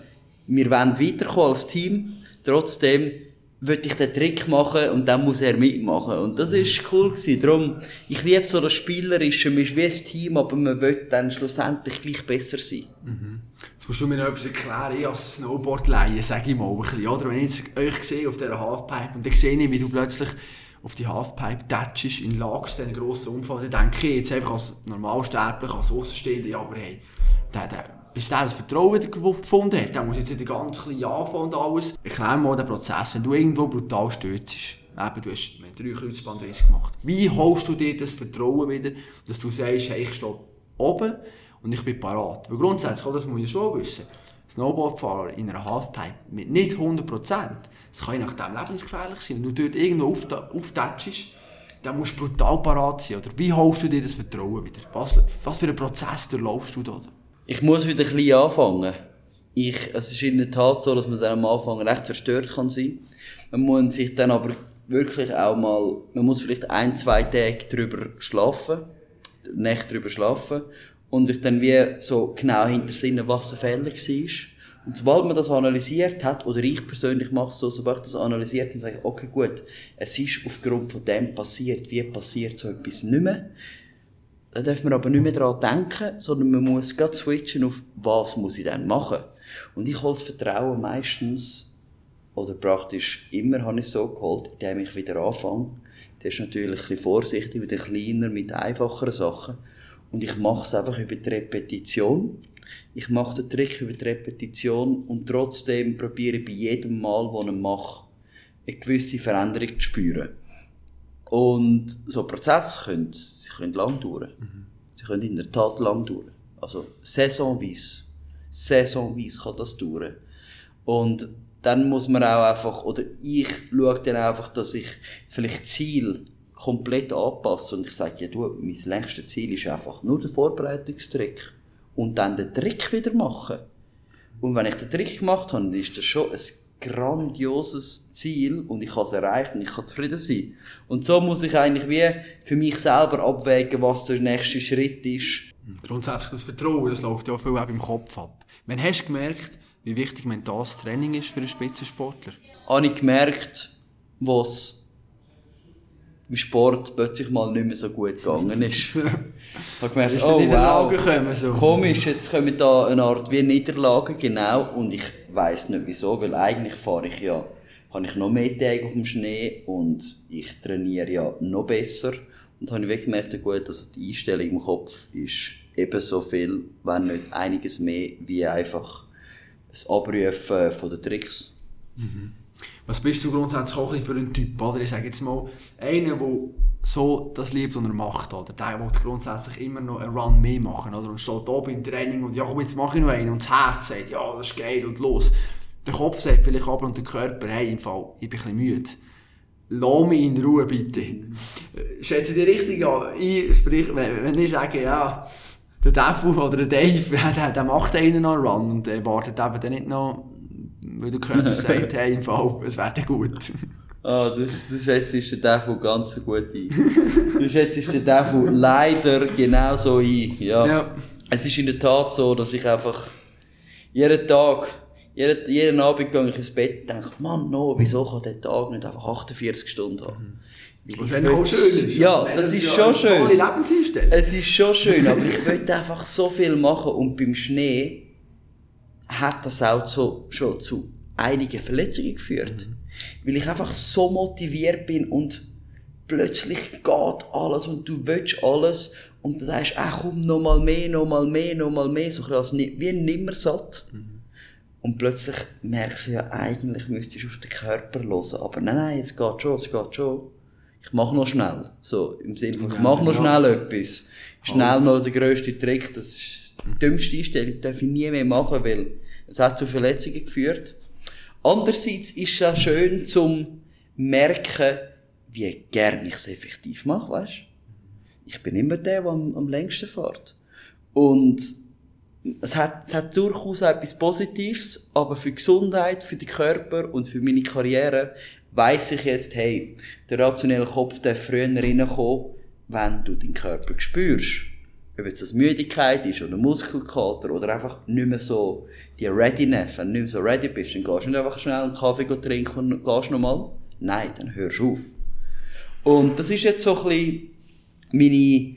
wir wollen weiterkommen als Team, trotzdem würde ich den Trick machen und dann muss er mitmachen. Und das ist cool gewesen. Darum, ich liebe so das Spielerische, man ist wie ein Team, aber man will dann schlussendlich gleich besser sein. Mhm. Jetzt musst du mir noch etwas erklären, ich als Snowboard-Laie, sag ich mal ein bisschen, oder? Wenn ich jetzt euch sehe auf dieser Halfpipe und dann sehe ich, wie du plötzlich auf die Halfpipe datschst in Lags, diesen grossen Unfall, dann denke ich jetzt einfach als Normalsterblich, als Außenstehender, ja, aber hey, der, der, bis der das Vertrauen gefunden hat, dann muss jetzt wieder ganz klein anfangen und alles. Erklär mal den Prozess, wenn du irgendwo brutal stürzt. Eben, du hast drei Kreuzbandrisse gemacht. Wie holst du dir das Vertrauen wieder, dass du sagst, hey, ich stehe oben und ich bin parat? Weil grundsätzlich, das muss ich schon wissen, Snowboardfahrer in einer Halfpipe mit nicht 100%, das kann je nachdem lebensgefährlich sein. Wenn du dort irgendwo auftatschst, dann musst du brutal parat sein. Oder wie holst du dir das Vertrauen wieder? Was, was für einen Prozess durchlaufst du da? Ich muss wieder ein bisschen anfangen. Ich, es ist in der Tat so, dass man dann am Anfang recht verstört kann sein. Man muss sich dann aber wirklich auch mal, man muss vielleicht ein, zwei Tage drüber schlafen, Nächte drüber schlafen und sich dann wie so genau hintersinnen, was der Fehler war. Und sobald man das analysiert hat, oder ich persönlich mache es so, sobald ich das analysiert und sage, okay, gut, es ist aufgrund von dem passiert, wie passiert so etwas nicht mehr, da darf man aber nicht mehr daran denken, sondern man muss gerade switchen auf, was muss ich denn machen. Und ich hole das Vertrauen meistens, oder praktisch immer habe ich es so geholt, indem ich wieder anfange. Der ist natürlich ein bisschen vorsichtig, wieder kleiner, mit einfacheren Sachen. Und ich mache es einfach über die Repetition. Ich mache den Trick über die Repetition und trotzdem probiere ich bei jedem Mal, wo ich mache, eine gewisse Veränderung zu spüren. Und so Prozesse können können lang dauern. Mhm. Sie können in der Tat lang dauern. Also saisonweise. Saisonweise kann das dauern. Und dann muss man auch einfach, oder ich schaue dann einfach, dass ich vielleicht Ziel komplett anpassen. Und ich sage, ja du, mein längstes Ziel ist einfach nur der Vorbereitungstrick. Und dann den Trick wieder machen. Und wenn ich den Trick gemacht habe, dann ist das schon ein grandioses Ziel und ich habe es erreicht und ich kann zufrieden sein. Und so muss ich eigentlich wie für mich selber abwägen, was der nächste Schritt ist. Grundsätzlich das Vertrauen, das läuft ja auch viel auch im Kopf ab. Wann hast du gemerkt, wie wichtig mentales Training ist für einen Spitzensportler? Habe ich gemerkt, was im Sport plötzlich mal nicht mehr so gut gegangen ist. ich habe gemerkt, Ist oh wow, kommen, so. komisch, jetzt kommen da eine Art wie Niederlagen, genau, und ich weiss nicht wieso, weil eigentlich fahre ich ja, habe ich noch mehr Tage auf dem Schnee und ich trainiere ja noch besser. Und habe ich wirklich gemerkt, gut, also die Einstellung im Kopf ist ebenso viel, wenn nicht einiges mehr, wie einfach das Abrufen von den Tricks. Was bist du grundsätzlich für ein Typ, oder? Ich sage jetzt mal, einer, der so das liebt, was er macht, oder? Der will grundsätzlich immer noch einen Run mehr machen, oder? Und steht oben im Training und ja, komm, jetzt mache ich noch einen. Und das Herz sagt, ja, das ist geil und los. Der Kopf sagt vielleicht aber und der Körper, hey, im Fall, ich bin ein bisschen müde. Lass mich in Ruhe, bitte. Schätze die richtig an. Ich, sprich, wenn, wenn ich sage, ja, der Devil oder der Dave, der, der macht einen noch einen Run und der wartet eben dann nicht noch, weil der Körper sagt, hey, im Fall, es wäre gut. Ah, du, du schätzt den Devil ganz gut ein. Du schätzt den Devil leider genauso ein. Ja. Ja. Es ist in der Tat so, dass ich einfach jeden Tag, jeden, jeden Abend gehe ich ins Bett und denke, Mann, no, wieso kann der Tag nicht einfach 48 Stunden haben? Weil Was auch schön ist. Ja, das ist schon schön. Es ist schon schön, aber ich möchte einfach so viel machen und beim Schnee hat das auch so, schon zu einigen Verletzungen geführt. Weil ich einfach so motiviert bin und plötzlich geht alles und du willst alles und du sagst, ach komm, noch mal mehr, noch mal mehr, noch mal mehr, so ni- wie ein Nimmersatt. Und plötzlich merkst du ja, eigentlich müsstest du auf den Körper hören. Aber nein, nein, es geht schon, es geht schon. Ich mach noch schnell. So, im Sinne von, ich mach noch schnell etwas. Schnell noch der grösste Trick. Das ist die dümmste Einstellung, darf ich nie mehr machen, weil es hat zu Verletzungen geführt. Andererseits ist es auch schön zum merken, wie gern ich es effektiv mache, weißt? Ich bin immer der, der am, am längsten fährt. Und es hat, es hat durchaus etwas Positives, aber für die Gesundheit, für den Körper und für meine Karriere weiss ich jetzt, hey, der rationelle Kopf darf früher reinkommen, wenn du deinen Körper spürst. Ob jetzt das Müdigkeit ist oder Muskelkater oder einfach nicht mehr so die Readiness, wenn du nicht mehr so ready bist, dann gehst du nicht einfach schnell einen Kaffee trinken und gehst nochmal. Nein, dann hörst du auf. Und das ist jetzt so ein bisschen meine,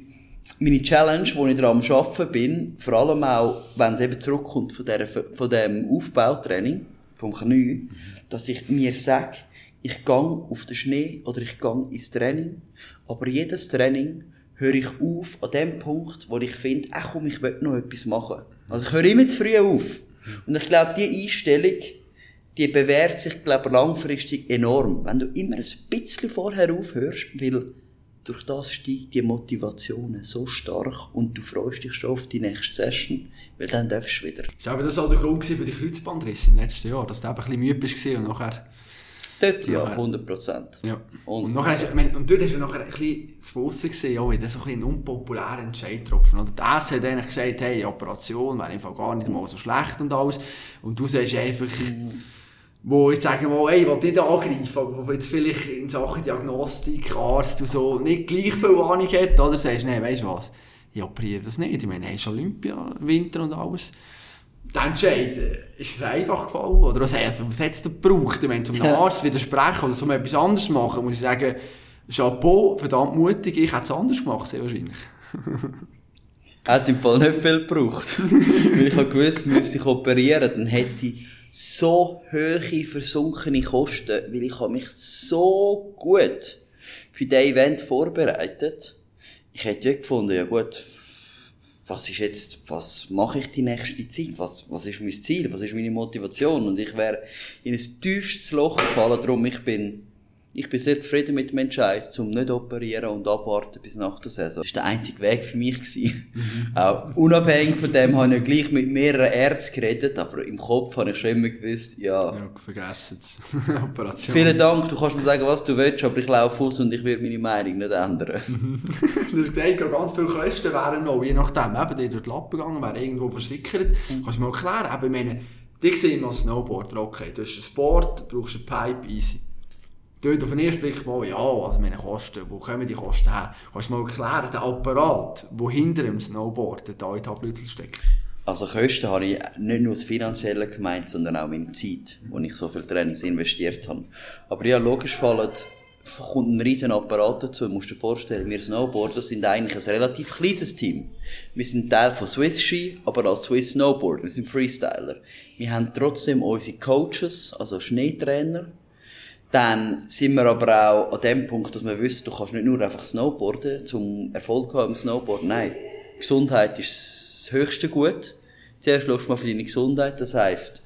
meine Challenge, wo ich dran am Arbeiten bin, vor allem auch, wenn es eben zurückkommt von, der, von dem Aufbautraining, vom Knie, dass ich mir sage, ich gehe auf den Schnee oder ich gehe ins Training, aber jedes Training höre ich auf an dem Punkt, wo ich finde, ach komm, ich will noch etwas machen. Also ich höre immer zu früh auf. Und ich glaube, die Einstellung, die bewährt sich, glaube langfristig enorm. Wenn du immer ein bisschen vorher aufhörst, weil durch das steigt die Motivation so stark und du freust dich schon auf die nächste Session, weil dann darfst du wieder. Ist aber das auch der Grund für die Kreuzbandrisse im letzten Jahr, dass du eben ein bisschen müde gewesen und nachher... Dort ja, Nachher. 100 Prozent. Ja. Und- Und, nachher du- ich meine, und dort du nachher ein bisschen zu gesehen, auch wieder so ein bisschen unpopulären Entscheid getroffen. Oder der Arzt hat eigentlich gesagt, hey, Operation wäre einfach gar nicht mal so schlecht und alles. Und du sagst einfach, wo ich sage mal, hey, ich will nicht angreifen, aber wo jetzt vielleicht in Sachen Diagnostik, Arzt und so nicht gleich viel Ahnung hat, oder sagst, nee, weißt du was, ich operiere das nicht. Ich meine, hey, ist Olympia, Winter und alles. Der Entscheid, ist es einfach gefallen? Oder was, hat- was hat es denn gebraucht? Meine, zum Ja. Arzt widersprechen oder zum etwas anderes machen, muss ich sagen, Chapeau, verdammt mutig, ich hätte es anders gemacht, sehr wahrscheinlich. Hat im Fall nicht viel gebraucht. Weil ich habe gewusst, müsste ich operieren, dann hätte ich so hohe versunkene Kosten, weil ich habe mich so gut für dieses Event vorbereitet. Ich hätte ja gefunden, ja gut, was ist jetzt, was mache ich die nächste Zeit? Was, was ist mein Ziel? Was ist meine Motivation? Und ich wäre in ein tiefstes Loch gefallen, darum ich bin Ich bin sehr zufrieden mit dem Entscheid, zum nicht operieren und abwarten bis nach der Saison. Das war der einzige Weg für mich. Mhm. Auch unabhängig von dem habe ich gleich mit mehreren Ärzten geredet, aber im Kopf habe ich schon immer gewusst, ja. Ja, vergessen es. Operation. Vielen Dank, du kannst mir sagen, was du willst, aber ich laufe aus und ich werde meine Meinung nicht ändern. du hast gesagt, ganz viele Kosten wären noch, je nachdem, eben, die durch die Lappen gegangen, wäre irgendwo versickert. Mhm. Kannst du mir erklären, eben, ich meine, die sehen als Snowboarder, okay, du hast ein Sport, du brauchst eine Pipe, easy. Dort auf den ersten Blick mal, ja, also meine Kosten, wo kommen die Kosten her? Kannst du mal erklären, der Apparat, der hinter dem Snowboard da in Tablüttel steckt? Also Kosten habe ich nicht nur das Finanzielle gemeint, sondern auch meine Zeit, wo ich so viel Trainings investiert habe. Aber ja, logisch fallen kommt ein riesen Apparat dazu. Du musst dir vorstellen, wir Snowboarder sind eigentlich ein relativ kleines Team. Wir sind Teil von Swiss Ski, aber als Swiss Snowboard. Wir sind Freestyler. Wir haben trotzdem unsere Coaches, also Schneetrainer. Dann sind wir aber auch an dem Punkt, dass wir wissen, du kannst nicht nur einfach Snowboarden, zum Erfolg haben im Snowboard. Nein. Gesundheit ist das höchste Gut. Zuerst schaust du mal für deine Gesundheit. Das heisst,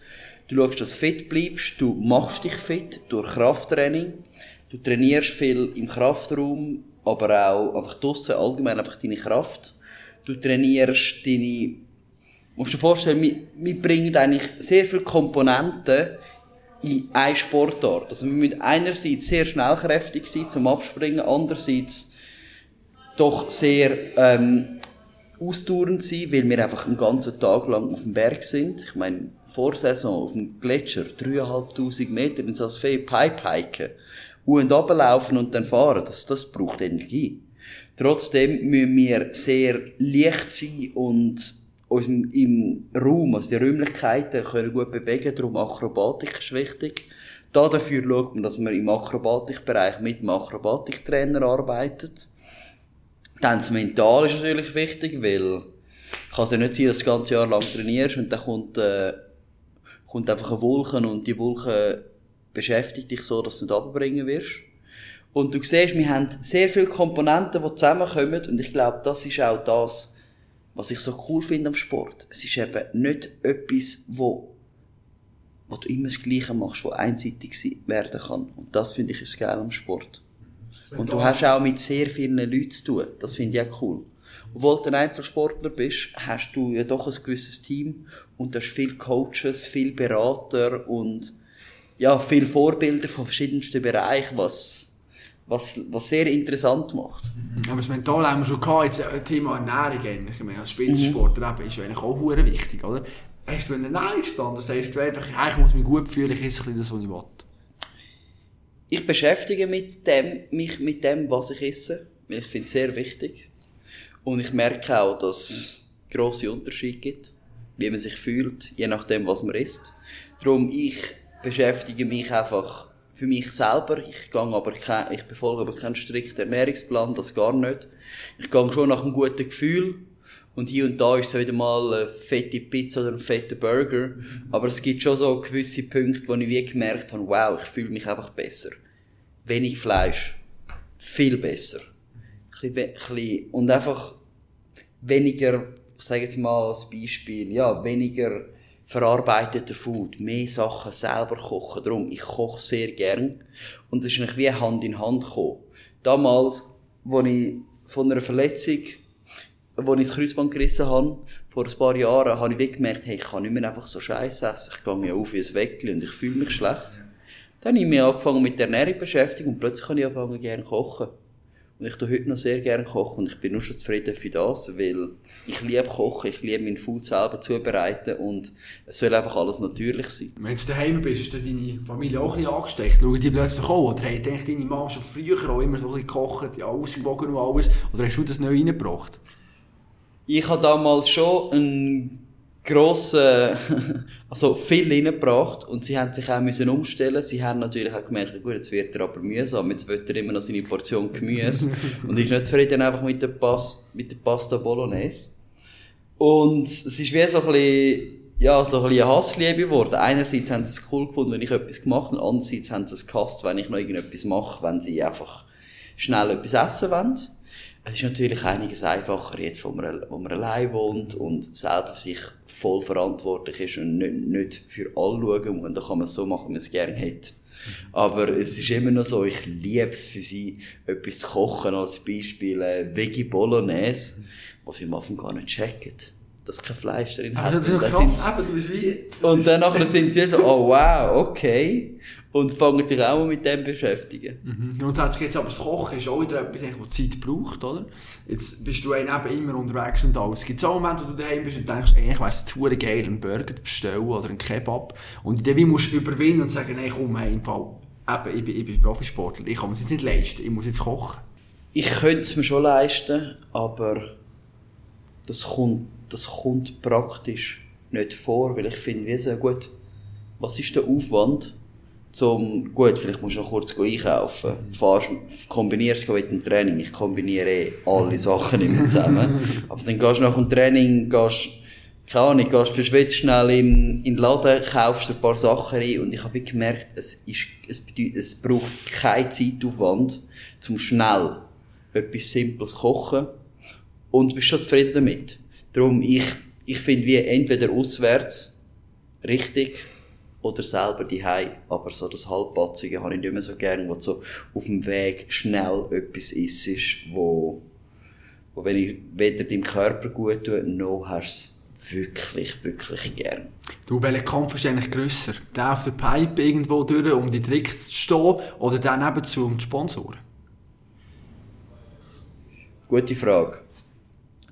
du schaust, dass du fit bleibst, du machst dich fit durch Krafttraining Du trainierst viel im Kraftraum, aber auch einfach draussen, allgemein einfach deine Kraft. Du trainierst deine, musst du dir vorstellen, wir, wir bringen eigentlich sehr viele Komponenten in eine Sportart. Also wir müssen einerseits sehr schnellkräftig sein zum Abspringen, andererseits doch sehr ähm, ausdauernd sein, weil wir einfach einen ganzen Tag lang auf dem Berg sind. Ich meine, vor Saison auf dem Gletscher, 3'500 Meter in Salzfee Pipe hiken und runterlaufen und dann fahren, das, das braucht Energie. Trotzdem müssen wir sehr leicht sein und uns im Raum, also die Räumlichkeiten, können gut bewegen, darum Akrobatik ist wichtig. Da dafür schaut man, dass man im Akrobatikbereich mit dem Akrobatiktrainer arbeitet. Dann das Mental ist natürlich wichtig, weil kann es ja nicht sein, dass du das ganze Jahr lang trainierst und dann kommt, äh, kommt einfach eine Wolke und die Wolke beschäftigt dich so, dass du nicht abbringen wirst. Und du siehst, wir haben sehr viele Komponenten, die zusammenkommen und ich glaube, das ist auch das, was ich so cool finde am Sport. Es ist eben nicht etwas, wo, wo du immer das Gleiche machst, wo einseitig werden kann. Und das finde ich ist geil am Sport. Und du hast auch mit sehr vielen Leuten zu tun. Das finde ich auch cool. Obwohl du ein Einzelsportler bist, hast du ja doch ein gewisses Team und du hast viele Coaches, viele Berater und ja, viele Vorbilder von verschiedensten Bereichen, was, was, was sehr interessant macht. Mhm. Aber das Mental haben wir schon gehabt, jetzt äh, Thema Ernährung eigentlich. Ich meine, als Spitzensportler mhm. ist eigentlich auch hure wichtig, oder? Hast du einen Ernährungsplan, oder sagst du einfach, ja, ich muss mich gut fühlen, ich esse ein bisschen das, was ich will? Ich beschäftige mit dem, mich mit dem, was ich esse, weil ich finde es sehr wichtig. Und ich merke auch, dass es grosse Unterschiede gibt, wie man sich fühlt, je nachdem, was man isst. Darum, ich beschäftige mich einfach für mich selber. Ich gehe aber kein, ich befolge aber keinen strikten Ernährungsplan, das gar nicht. Ich gehe schon nach einem guten Gefühl. Und hier und da ist es wieder mal eine fette Pizza oder ein fetter Burger. Aber es gibt schon so gewisse Punkte, wo ich wie gemerkt habe, wow, ich fühle mich einfach besser. Wenig Fleisch. Viel besser. Ein bisschen, und einfach weniger, ich sage jetzt mal als Beispiel, ja, weniger verarbeiteter Food, mehr Sachen selber kochen. Darum, ich koche sehr gern. Und das ist eigentlich wie Hand in Hand gekommen. Damals, als ich von einer Verletzung, wo ich das Kreuzband gerissen habe, vor ein paar Jahren, habe ich gemerkt, hey, ich kann nicht mehr einfach so Scheiße essen. Ich gehe mir auf wie ein Weckli und ich fühle mich schlecht. Dann habe ich mich angefangen mit der Ernährung beschäftigt und plötzlich habe ich angefangen gerne kochen. Und ich tue heute noch sehr gerne kochen und ich bin nur schon zufrieden für das, weil ich liebe kochen, ich liebe mein Food selber zubereiten und es soll einfach alles natürlich sein. Wenn du daheim bist, ist deine Familie auch ein bisschen angesteckt? Schauen die plötzlich auch? Oder hat deine Mama schon früher auch immer so ein bisschen gekocht, ja, ausgewogen und alles? Oder hast du das neu reingebracht? Ich habe damals schon einen grossen, also viel reingebracht und sie haben sich auch müssen umstellen. Sie haben natürlich auch gemerkt, gut, jetzt wird er aber mühsam, jetzt wird er immer noch seine Portion Gemüse und ist nicht zufrieden einfach mit der, Pas mit der Pasta Bolognese. Und es ist wie so ein bisschen, ja, so ein bisschen eine Hassliebe geworden. Einerseits haben sie es cool gefunden, wenn ich etwas gemacht habe, und andererseits haben sie es gehasst, wenn ich noch irgendetwas mache, wenn sie einfach schnell etwas essen wollen. Es ist natürlich einiges einfacher jetzt, wo man, wo man allein wohnt und selber für sich voll verantwortlich ist und nicht, nicht für alle schauen muss. Da kann man es so machen, wie man es gerne hätte. Aber es ist immer noch so, ich liebe es für sie, etwas zu kochen, als Beispiel äh, Veggie Bolognese, was sie am Anfang gar nicht checken dass kein Fleisch drin hat. Also das ist krass, eben, du bist wie... Und dann nachher sind sie so, oh wow, okay. Und fangen sich auch mal mit dem beschäftigen. Mhm. Grundsätzlich jetzt aber das Kochen ist auch wieder etwas, das Zeit braucht, oder? Jetzt bist du eben immer unterwegs und alles. Gibt es auch Momente, wo du daheim bist und denkst, eigentlich wäre es jetzt geil, einen Burger zu bestellen oder einen Kebab. Und dann musst du überwinden und sagen, nein, komm, hey, im Fall, eben, ich bin, ich bin Profisportler, ich kann es jetzt nicht leisten, ich muss jetzt kochen. Ich könnte es mir schon leisten, aber das kommt das kommt praktisch nicht vor, weil ich finde, wie so, gut, was ist der Aufwand, zum, gut, vielleicht musst du noch kurz einkaufen, fahrst, kombinierst mit dem Training, ich kombiniere eh alle Sachen immer zusammen, aber dann gehst du nach dem Training, gehst, keine Ahnung, gehst für Schweiz schnell in, in den Laden, kaufst ein paar Sachen rein und ich habe gemerkt, es ist, es bedeutet, es braucht keinen Zeitaufwand, zum schnell etwas Simples kochen. Und du bist schon zufrieden damit. Darum, ich, ich finde wie entweder auswärts richtig oder selber die Aber so das Halbpatzige habe ich nicht mehr so gern, wo so auf dem Weg schnell etwas ist, wo, wo wenn ich weder deinem Körper gut tue, noch hast wirklich, wirklich gern. Du, welcher Kampf ist eigentlich grösser? Der auf der Pipe irgendwo durch, um die Tricks zu stehen, oder der nebenzu um die Sponsoren? Gute Frage.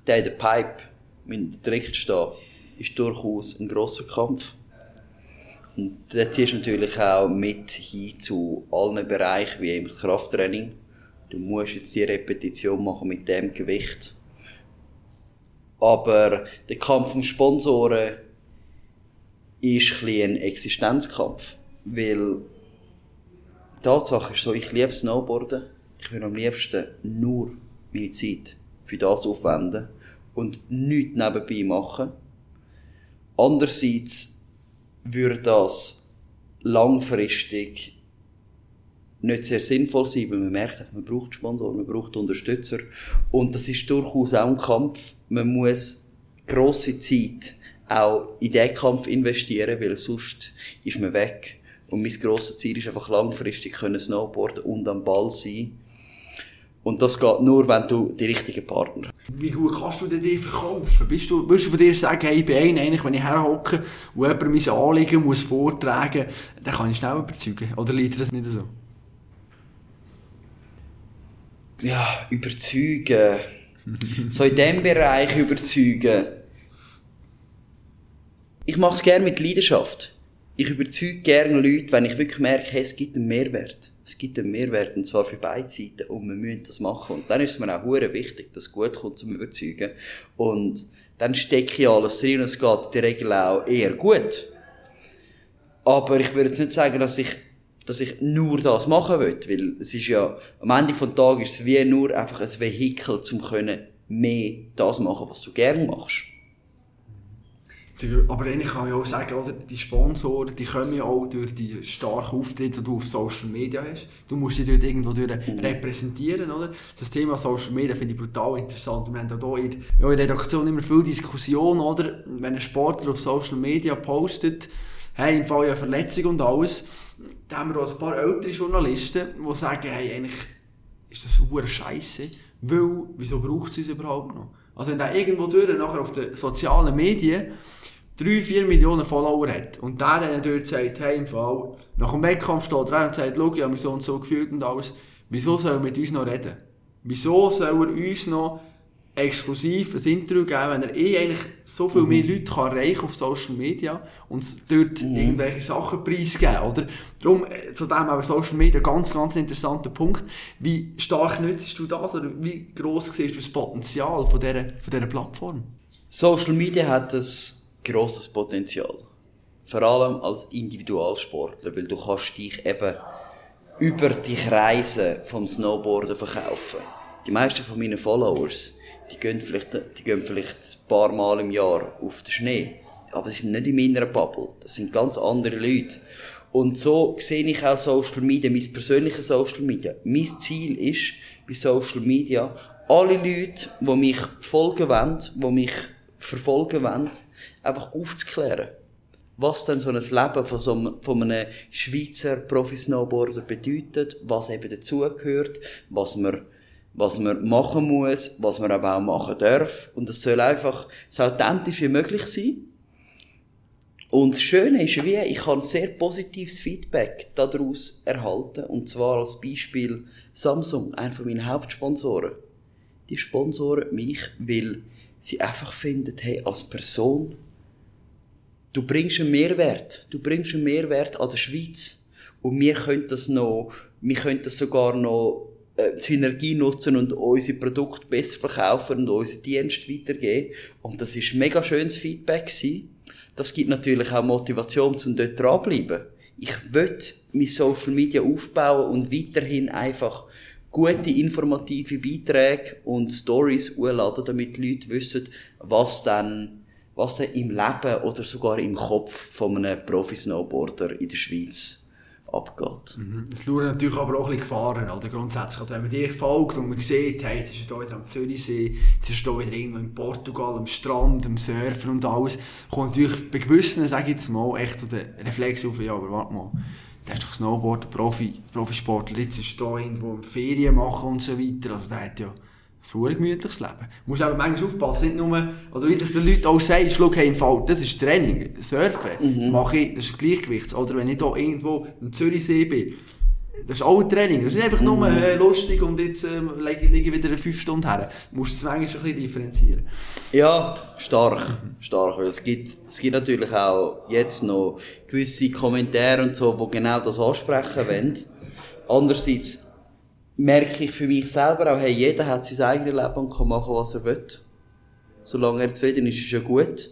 Der in der Pipe mit direkt stehen, ist durchaus ein grosser Kampf. Und da ziehst du natürlich auch mit hin zu allen Bereichen, wie eben Krafttraining. Du musst jetzt die Repetition machen mit dem Gewicht. Aber der Kampf um Sponsoren ist ein, ein Existenzkampf. Weil die Tatsache ist so, ich liebe Snowboarden. Ich will am liebsten nur meine Zeit für das aufwenden und nichts nebenbei machen. Andererseits würde das langfristig nicht sehr sinnvoll sein, weil man merkt, man braucht Sponsoren, man braucht Unterstützer. Und das ist durchaus auch ein Kampf. Man muss grosse Zeit auch in diesen Kampf investieren, weil sonst ist man weg. Und mein grosses Ziel ist einfach langfristig können snowboarden und am Ball sein und das geht nur, wenn du die richtigen Partner hast. Wie gut kannst du denn die verkaufen? Bist du, würdest du von dir sagen, hey, ich bin einer, eigentlich, wenn ich herhocke und jemand mein Anliegen muss vortragen, dann kann ich schnell überzeugen? Oder liegt das nicht so? Ja, überzeugen. so in diesem Bereich überzeugen. Ich mache es gerne mit Leidenschaft. Ich überzeuge gerne Leute, wenn ich wirklich merke, hey, es gibt einen Mehrwert es gibt einen Mehrwert, und zwar für beide Seiten, und wir müssen das machen. Und dann ist es mir auch hure wichtig, dass es gut kommt zum Überzeugen. Und dann stecke ich alles rein und es geht in der Regel auch eher gut. Aber ich würde jetzt nicht sagen, dass ich, dass ich nur das machen will, weil es ist ja, am Ende des Tages ist es wie nur einfach ein Vehikel, zum können mehr das machen, was du gerne machst. Aber eigentlich kann ich auch sagen, oder, die Sponsoren, die kommen ja auch durch die starken Auftritte, die du auf Social Media hast. Du musst dich dort irgendwo durch mhm. repräsentieren, oder? Das Thema Social Media finde ich brutal interessant. Wir haben auch hier in, ja, in der Redaktion immer viel Diskussion, oder? Wenn ein Sportler auf Social Media postet, hey, im Fall ja Verletzung und alles, da haben wir auch ein paar ältere Journalisten, die sagen, hey, eigentlich ist das hure Scheiße, weil, wieso braucht es uns überhaupt noch? Also wenn da irgendwo durch, nachher auf den sozialen Medien, 3, 4 Millionen Follower hat und der dann dort sagt, hey, im Fall, nach dem Wettkampf steht er und sagt, schau, ich habe mich so und so gefühlt und alles, wieso soll er mit uns noch reden? Wieso soll er uns noch exklusiv ein Interview geben, wenn er eh eigentlich so viel mehr mhm. Leute kann erreichen auf Social Media und dort mhm. irgendwelche Sachen preisgeben, oder? Darum, äh, zu dem aber Social Media ganz, ganz interessanter Punkt. Wie stark nützt du das oder wie gross siehst du das Potenzial von dieser, von dieser Plattform? Social Media hat das grosses Potenzial. Vor allem als Individualsportler, weil du kannst dich eben über die Kreise vom Snowboarden verkaufen. Die meisten von meinen Followers, die gehen vielleicht, die gehen vielleicht ein paar Mal im Jahr auf den Schnee. Aber sie sind nicht in meiner Bubble. Das sind ganz andere Leute. Und so sehe ich auch Social Media, mein persönliches Social Media. Mein Ziel ist, bei Social Media, alle Leute, die mich folgen wollen, die mich verfolgen wollen, einfach aufzuklären. was denn so ein Leben von so einem, von einem Schweizer Profi-Snowboarder bedeutet, was eben dazugehört, was man, was man machen muss, was man aber auch machen darf. Und es soll einfach so authentisch wie möglich sein. Und das Schöne ist, wie, ich habe sehr positives Feedback daraus erhalten. Und zwar als Beispiel Samsung, einer von meinen Hauptsponsoren. Die sponsoren mich, weil sie einfach finden, hey, als Person, du bringst einen Mehrwert. Du bringst einen Mehrwert an der Schweiz. Und wir können das noch, wir können das sogar noch äh, Synergie nutzen und unsere Produkte besser verkaufen und unsere Dienste weitergeben. Und das ist mega schönes Feedback gewesen. Das gibt natürlich auch Motivation, um dort dranbleiben. Ich will mein Social Media aufbauen und weiterhin einfach gute, informative Beiträge und Stories hochladen, damit die Leute wissen, was dann, was dann im Leben oder sogar im Kopf von einem Profi-Snowboarder in der Schweiz abgeht. Mhm. Es lauern natürlich aber auch ein bisschen Gefahren, oder? Grundsätzlich, also wenn man dir folgt und man sieht, hey, jetzt ist er wieder am Zürichsee, jetzt ist er wieder irgendwo in Portugal, am Strand, am Surfen und alles, kommt natürlich bei gewissen, sage ich jetzt mal, echt so der Reflex auf, ja, aber warte mal, der ist doch Snowboarder, Profi, Profisportler, jetzt ist er hier irgendwo Ferien machen und so weiter, also der hat ja ein sehr gemütliches Leben. Du musst aber manchmal aufpassen, nicht nur, oder wie das den Leuten auch sagen, schau, hey, im Fall, das ist Training, Surfen, mhm. mache ich, das ist Gleichgewicht. Oder wenn ich hier irgendwo im Zürichsee bin, das ist auch ein Training. Das ist nicht einfach nur mhm. äh, lustig und jetzt äh, lege ich wieder eine 5 Stunden her. Du musst es manchmal ein bisschen differenzieren. Ja, stark. Stark. Weil es gibt, es gibt natürlich auch jetzt noch gewisse Kommentare und so, die genau das ansprechen wollen. Andererseits, merke ich für mich selber auch, hey, jeder hat sein eigenes Leben und kann machen, was er will. Solange er zufrieden ist, ist ja gut.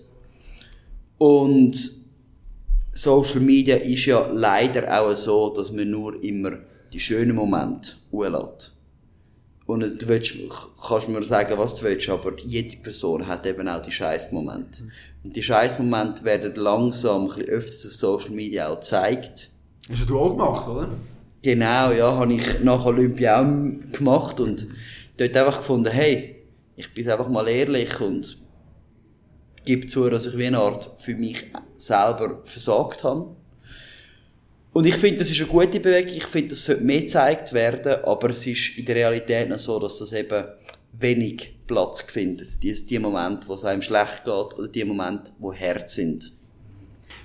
Und Social Media ist ja leider auch so, dass man nur immer die schönen Momente hochlädt. Und du willst, kannst mir sagen, was du willst, aber jede Person hat eben auch die scheiß Momente. Und die scheiß Momente werden langsam ein bisschen öfters auf Social Media auch gezeigt. Hast du auch gemacht, oder? Genau, ja, habe ich nach Olympia auch gemacht und dort einfach gefunden, hey, ich bin einfach mal ehrlich und gebe zu, dass ich wie eine Art für mich selber versagt habe. Und ich finde, das ist eine gute Bewegung, ich finde, das sollte mehr gezeigt werden, aber es ist in der Realität noch so, dass das eben wenig Platz findet. Die, die Momente, wo es einem schlecht geht, oder die Momente, wo Herz sind.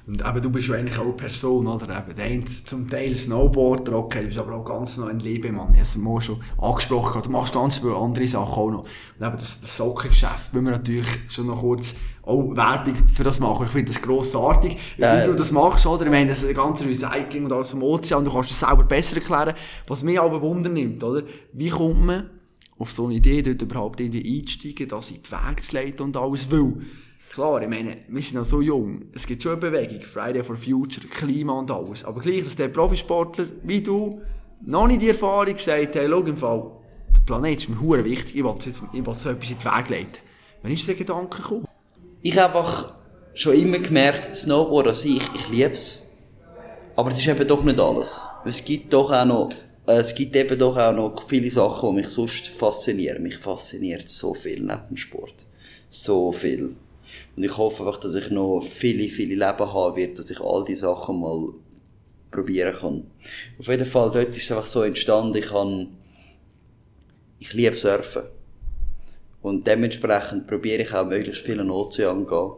Und eben, du bist ja eigentlich auch eine Person, oder? Eben, der eine zum Teil Snowboarder, okay, du bist aber auch ganz noch ein Lebemann. Ich habe es schon angesprochen, du machst ganz viele andere Sachen auch noch. Und eben, das, das Sockengeschäft, müssen wir natürlich schon noch kurz auch Werbung für das machen. Ich finde das grossartig. Ja, Wie du das machst, oder? Ich meine, das ganze Recycling und alles vom Ozean, du kannst das selber besser erklären. Was mich aber Wunder nimmt, oder? Wie kommt man auf so eine Idee, dort überhaupt irgendwie einzusteigen, das in die Wege zu leiten und alles, weil, Klar, ich meine, wir sind noch so jung. Es gibt schon eine Bewegung, Friday for Future, Klima und alles. Aber gleich, dass der Profisportler wie du noch nicht die Erfahrung sagt, hey, schau, im Fall, der Planet ist mir hure wichtig, ich will, jetzt, ich will so etwas in den Weg leiten. Wann ist der Gedanke gekommen? Ich habe einfach schon immer gemerkt, Snowboard an sich, ich liebe es. Aber es ist eben doch nicht alles. Es gibt doch auch noch, äh, es gibt eben doch auch noch viele Sachen, die mich sonst faszinieren. Mich fasziniert so viel neben dem Sport. So viel. Und ich hoffe einfach, dass ich noch viele, viele Leben haben werde, dass ich all diese Sachen mal probieren kann. Auf jeden Fall, dort ist es einfach so entstanden, ich kann, ich liebe Surfen. Und dementsprechend probiere ich auch möglichst viel an den Ozean zu gehen.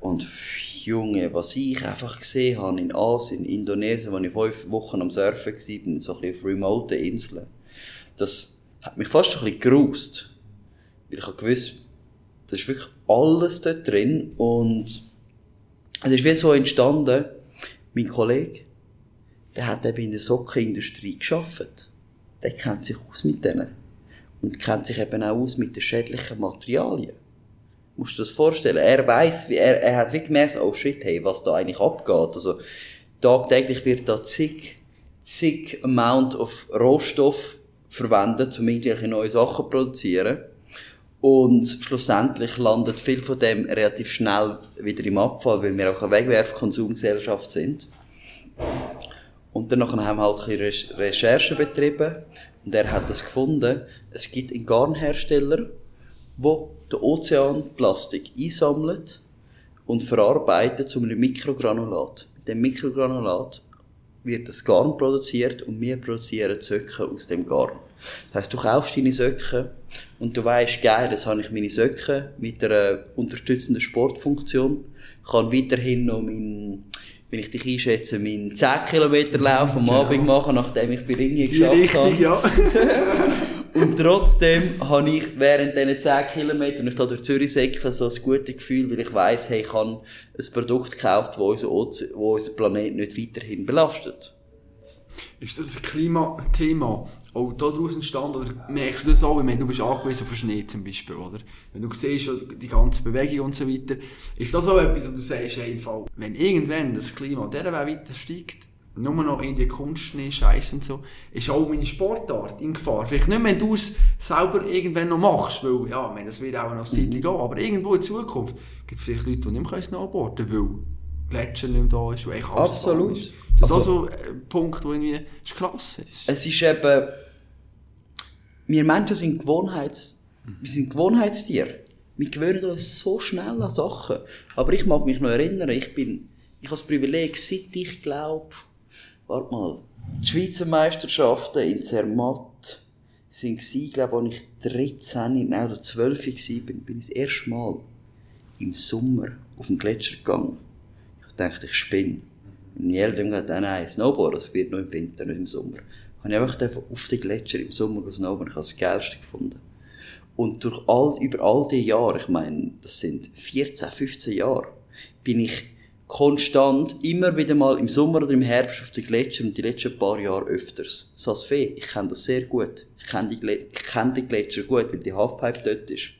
Und Junge, was ich einfach gesehen habe in Asien, in Indonesien, wo ich fünf Wochen am Surfen war, so ein bisschen auf remote Inseln, das hat mich fast ein bisschen gerust. Weil ich habe gewusst, das ist wirklich alles dort drin und es ist wie so entstanden, mein Kollege, der hat eben in der Sockenindustrie geschafft. Der kennt sich aus mit denen. Und kennt sich eben auch aus mit den schädlichen Materialien. Musst du dir das vorstellen? Er weiß, wie, er, er hat wie gemerkt, oh shit, hey, was da eigentlich abgeht. Also, tagtäglich wird da zig, zig Amount of Rohstoff verwendet, um irgendwelche neue Sachen zu produzieren. Und schlussendlich landet viel von dem relativ schnell wieder im Abfall, weil wir auch eine Wegwerfkonsumgesellschaft sind. Und dann haben wir halt ein bisschen Recherchen betrieben und er hat das gefunden. Es gibt einen Garnhersteller, der den Ozeanplastik einsammelt und verarbeitet zu einem Mikrogranulat. Mit dem Mikrogranulat wird das Garn produziert und wir produzieren Söcke aus dem Garn. Das heisst, du kaufst deine Söcke und du weißt, geil, jetzt habe ich meine Söcke mit einer unterstützenden Sportfunktion, kann weiterhin noch mein, wenn ich dich einschätze, meinen 10 Kilometer Lauf am Abend genau. machen, nachdem ich bei Ringe geschafft richtig, habe. Ja. Und trotzdem habe ich während diesen 10 Kilometern, ich da durch Zürich säckle, so ein gutes Gefühl, weil ich weiss, hey, ich habe ein Produkt gekauft, das unser, Oze wo unser Planet nicht weiterhin belastet. Ist das ein Klimathema auch daraus entstanden? Oder merkst du das auch, wenn du bist angewiesen auf Schnee zum Beispiel, oder? Wenn du siehst, die ganze Bewegung und so weiter. Ist das auch etwas, wo du sagst, hey, wenn irgendwann das Klima dieser weiter steigt, nur noch in die Kunstschnee, Scheiß und so, ist auch meine Sportart in Gefahr. Vielleicht nicht, wenn du es selber irgendwann noch machst, weil, ja, meine, das wird auch noch Zeit gehen, aber irgendwo in Zukunft gibt es vielleicht Leute, die nicht mehr snowboarden können, weil Gletscher nicht mehr da ist, weil eigentlich Absolut. ist. Das ist also, auch so ein Punkt, wo irgendwie, ist klasse ist. Es ist eben, wir Menschen sind Gewohnheits, wir sind Gewohnheitstiere. Wir gewöhnen uns so schnell an Sachen. Aber ich mag mich noch erinnern, ich bin, ich habe das Privileg, seit ich glaube, warte mal, die Schweizer Meisterschaften in Zermatt sind gsi, glaube als ich 13, nein, oder 12 war, bin, bin ich das erste Mal im Sommer auf den Gletscher gegangen. Ich dachte, ich spinne. Und die Eltern gesagt, nein, Snowboard, das wird nur im Winter, nicht im Sommer. Habe ich einfach auf den Gletscher im Sommer snowboarden. Ich habe das Geilste gefunden. Und durch all, über all die Jahre, ich meine, das sind 14, 15 Jahre, bin ich konstant immer wieder mal im Sommer oder im Herbst auf den Gletscher und die letzten paar Jahre öfters. Sasfee, ich kenne das sehr gut. Ich kenne die, ich kenne die Gletscher gut, weil die Halfpipe dort ist.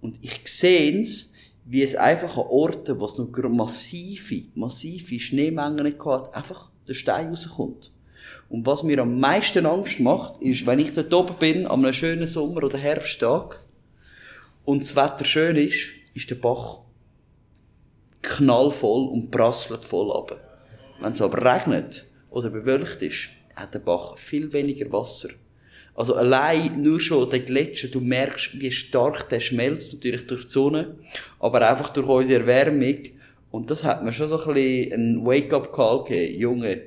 Und ich sehe es, wie es einfach an Orten, wo es noch massive, massive Schneemengen hat, einfach der Stein rauskommt. Und was mir am meisten Angst macht, ist, wenn ich dort oben bin, an einem schönen Sommer- oder Herbsttag, und das Wetter schön ist, ist der Bach knallvoll und prasselt voll ab. Wenn es aber regnet oder bewölkt ist, hat der Bach viel weniger Wasser. Also allein nur schon der Gletscher, du merkst, wie stark der schmelzt, natürlich durch die Sonne, aber einfach durch unsere Erwärmung. Und das hat mir schon so ein bisschen ein Wake-up-Call gegeben. Junge,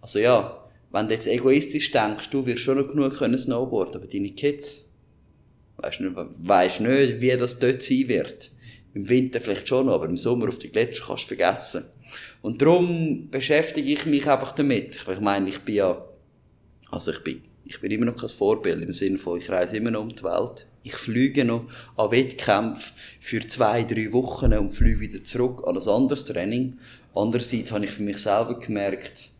also ja, wenn du jetzt egoistisch denkst, du wirst schon noch genug können snowboarden, aber deine Kids, weisst nicht, nicht, wie das dort sein wird. Im Winter vielleicht schon, aber im Sommer auf die Gletscher kannst du vergessen. Und darum beschäftige ich mich einfach damit. Ich meine, ich bin ja, also ich bin, ich bin immer noch kein Vorbild im Sinne von, ich reise immer noch um die Welt. Ich fliege noch an Wettkämpfen für zwei, drei Wochen und fliege wieder zurück an ein anderes Training. Andererseits habe ich für mich selber gemerkt,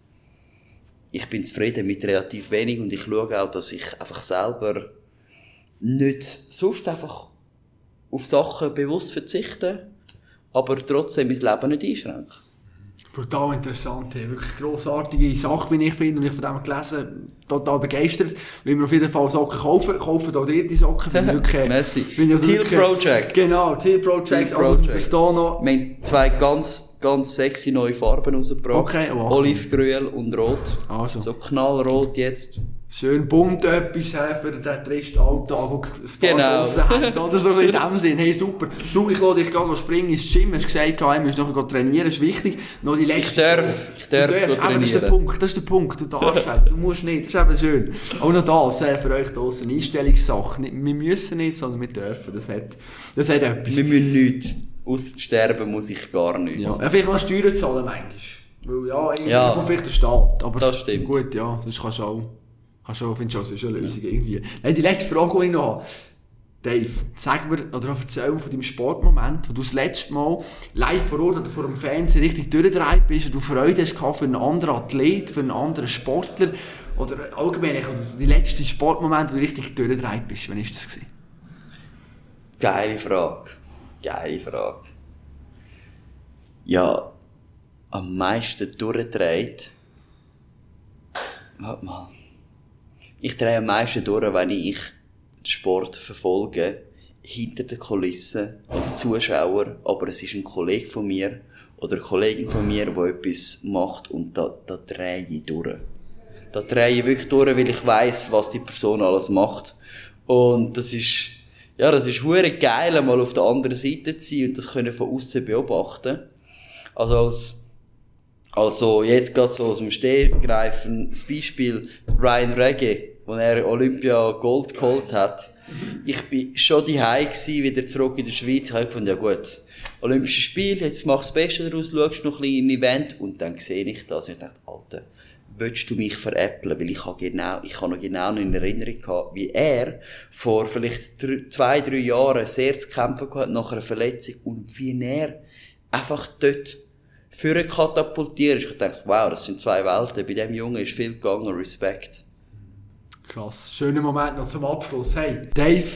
ich bin zufrieden mit relativ wenig und ich schaue auch, dass ich einfach selber nicht sonst einfach auf Sachen bewusst verzichte, aber trotzdem mein Leben nicht einschränke. Brutal interessant, hey. wirklich grossartige Sache, wie ich finde, und ich von dem gelesen total begeistert. Wenn wir auf jeden Fall Socken kaufen, kaufen auch dir die Socken. Finde wirklich, Messi. Also Teal Project. Genau, Teal Project. Teal also, Project. Also, noch. Wir haben zwei ganz, ganz sexy neue Farben rausgebracht. Okay, wow. Olivgrün und Rot. Also. So knallrot jetzt. Schön bunt etwas für den tristen Alltag, und ein paar genau. oder so in dem Sinn. Hey, super. Du, ich lasse dich gerade springen ins Gym. Hast gesagt, du musst noch trainieren, ist wichtig. Noch die letzte ich darf, ich darf du darfst, Das ist der Punkt, das ist der Punkt. Du darfst du musst nicht, das ist eben schön. Auch noch das, äh, für euch draussen, eine Einstellungssache. Wir müssen nicht, sondern wir dürfen. Das hat, das hat etwas. Wir müssen nichts. Aus sterben muss ich gar nichts. Ja, vielleicht mal Steuern zahlen manchmal. Weil ja, ja, kommt vielleicht der Staat. Aber das stimmt. Gut, ja, sonst kannst du auch Hast du findest du, das ist eine Lösung ja. irgendwie. Nein, die letzte Frage, die ich noch habe. Dave, sag mir, oder erzähl mir von deinem Sportmoment, wo du das letzte Mal live vor Ort oder vor dem Fernsehen richtig durchgedreht bist und du Freude hast für einen anderen Athlet, für einen anderen Sportler oder allgemein, oder die letzte Sportmoment, wo du richtig durchgedreht bist. Wann war das? Gewesen? Geile Frage. Geile Frage. Ja, am meisten durchgedreht. Warte mal ich drehe am meisten durch, wenn ich den Sport verfolge, hinter den Kulissen, als Zuschauer, aber es ist ein Kollege von mir oder eine Kollegin von mir, die etwas macht und da, da drehe ich durch. Da drehe ich wirklich durch, weil ich weiß, was die Person alles macht. Und das ist, ja, das ist hure geil, mal auf der anderen Seite zu sein und das können von außen beobachten. Also als also jetzt gerade so aus dem Stehgreifen das Beispiel Ryan Regge, wo er Olympia Gold geholt hat. Ich bin schon die gsi, wieder zurück in der Schweiz. Ich habe gefunden, ja gut, Olympische Spiele, jetzt machst du das Beste daraus, schaust noch ein bisschen Event und dann sehe ich das und ich dachte, Alter, willst du mich veräppeln? Weil ich habe genau, ich habe noch genau in Erinnerung gehabt, wie er vor vielleicht drei, zwei, drei Jahren sehr zu kämpfen gehabt nach einer Verletzung und wie er einfach dort für katapultiert ist. Ich dachte, wow, das sind zwei Welten. Bei dem Jungen ist viel gegangen. Respekt. Krass. Schöner Moment noch zum Abschluss. Hey, Dave,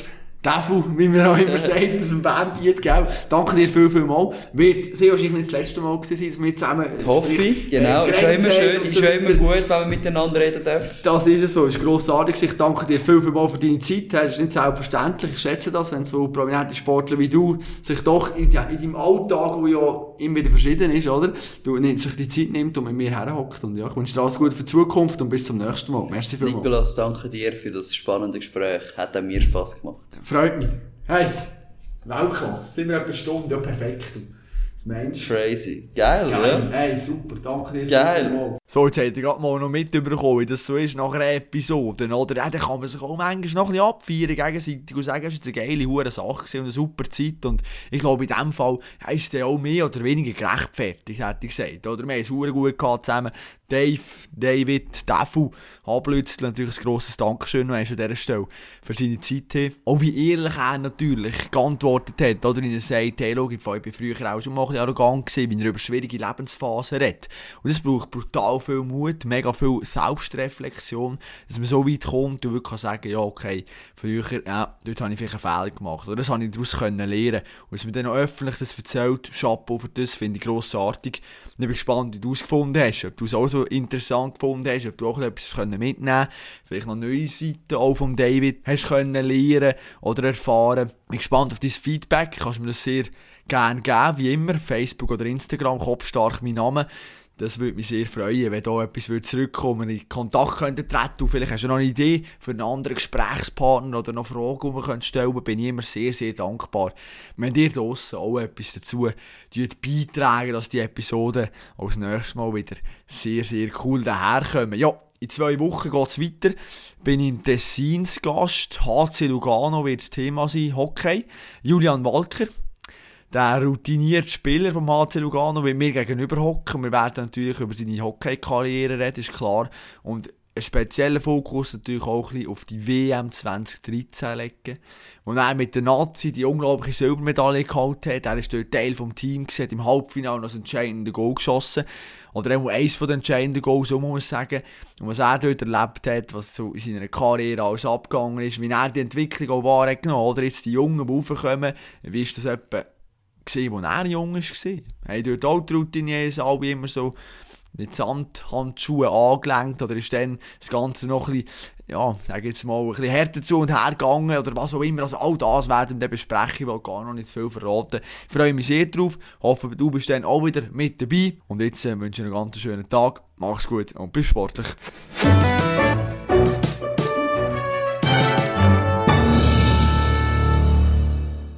Devil, wie man auch immer sagt, aus dem Bandbiet, gell? Danke dir viel, viel mal. Wird sehr wahrscheinlich nicht das letzte Mal gewesen sein, dass wir zusammen... Das hoffe ich, genau. Äh, ist schon immer schön, ist schon immer gut, wenn man miteinander reden darf. Das ist es so, ist grossartig. Ich danke dir viel, viel mal für deine Zeit. Das ist nicht selbstverständlich. Ich schätze das, wenn so prominente Sportler wie du sich doch in, in deinem Alltag, der ja immer wieder verschieden ist, oder? Du sich die Zeit nimmt und mit mir herhockt. Und ja, ich wünsche dir alles Gute für die Zukunft und bis zum nächsten Mal. Merci vielmals. Nikolas, danke dir für das spannende Gespräch. Hat auch mir Spass gemacht. Freut mich. Hey, Weltklasse. Sind wir etwa eine Stunde? Ja, perfekt. Das Mensch. Crazy. Geil, Geil. Ja? Hey, super. Danke dir. Geil. So, jetzt hätte ich gerade mal noch mitbekommen, wie das so ist nach einer Episode. Oder? Ja, dann kann man sich auch manchmal noch ein bisschen abfeiern gegenseitig und sagen, es war eine geile hure Sache und eine super Zeit. Und ich glaube, in diesem Fall heisst es auch mehr oder weniger gerechtfertigt, hätte ich gesagt. Oder? Wir haben es gut gehabt zusammen. Dave, David, Defu, Hablützl, natürlich ein grosses Dankeschön an dieser Stelle für seine Zeit. Auch wie ehrlich er natürlich geantwortet hat, oder? Wenn er sagt, hey, schau, ich bin früher auch schon mal arrogant gewesen, wenn er über schwierige Lebensphasen redet. Und das braucht brutal viel Mut, mega viel Selbstreflexion, dass man so weit kommt und wirklich sagen kann ja, okay, früher, ja, dort habe ich vielleicht einen Fehler gemacht. Oder das habe ich daraus können lernen. Und dass man dann auch öffentlich das erzählt, Chapeau für das, finde ich grossartig. Und ich bin gespannt, wie du es gefunden hast, ob du es auch so interessant gefunden hast, ob du auch etwas mitnehmen konntest, vielleicht noch neue Seiten auch von David hast können lernen oder erfahren. Ich bin gespannt auf dein Feedback, kannst mir das sehr gerne geben, wie immer, Facebook oder Instagram, Kopfstark mein Name. Das würde mich sehr freuen, wenn da etwas zurückkommen würde, in Kontakt treten Vielleicht hast du noch eine Idee für einen anderen Gesprächspartner oder noch Fragen, die man stellen könnte. Bin ich immer sehr, sehr dankbar. Wenn ihr draussen auch etwas dazu beitragen, dass die Episoden auch das nächste Mal wieder sehr, sehr cool daherkommen. Ja, in zwei Wochen geht es weiter. Bin im Tessins Gast. HC Lugano wird das Thema sein. Hockey. Julian Walker der routinierte Spieler vom HC Lugano wird mir gegenüber hocken. Wir werden natürlich über seine Hockey-Karriere reden, ist klar. Und einen speziellen Fokus natürlich auch ein bisschen auf die WM 2013 legen. Wo er mit der Nazi die unglaubliche Silbermedaille geholt hat. Er war dort Teil des Teams, hat im Halbfinale noch ein entscheidendes Goal geschossen. Oder auch eines von den entscheidenden Goals, so muss man sagen. Und was er dort erlebt hat, was so in seiner Karriere alles abgegangen ist, wie er die Entwicklung auch wahrgenommen hat. Oder jetzt die Jungen, die raufkommen, wie ist das etwa gesehen, als er jung war. Haben dort auch die Routiniers alle immer so mit Sandhandschuhen angelenkt oder ist dann das Ganze noch ein bisschen, ja, sag jetzt mal, ein bisschen härter zu und her gegangen oder was auch immer. Also all das werden wir besprechen, ich will gar noch nicht zu viel verraten. Ich freue mich sehr drauf, hoffe du bist dann auch wieder mit dabei und jetzt äh, wünsche ich einen ganz schönen Tag, mach's gut und bis sportlich.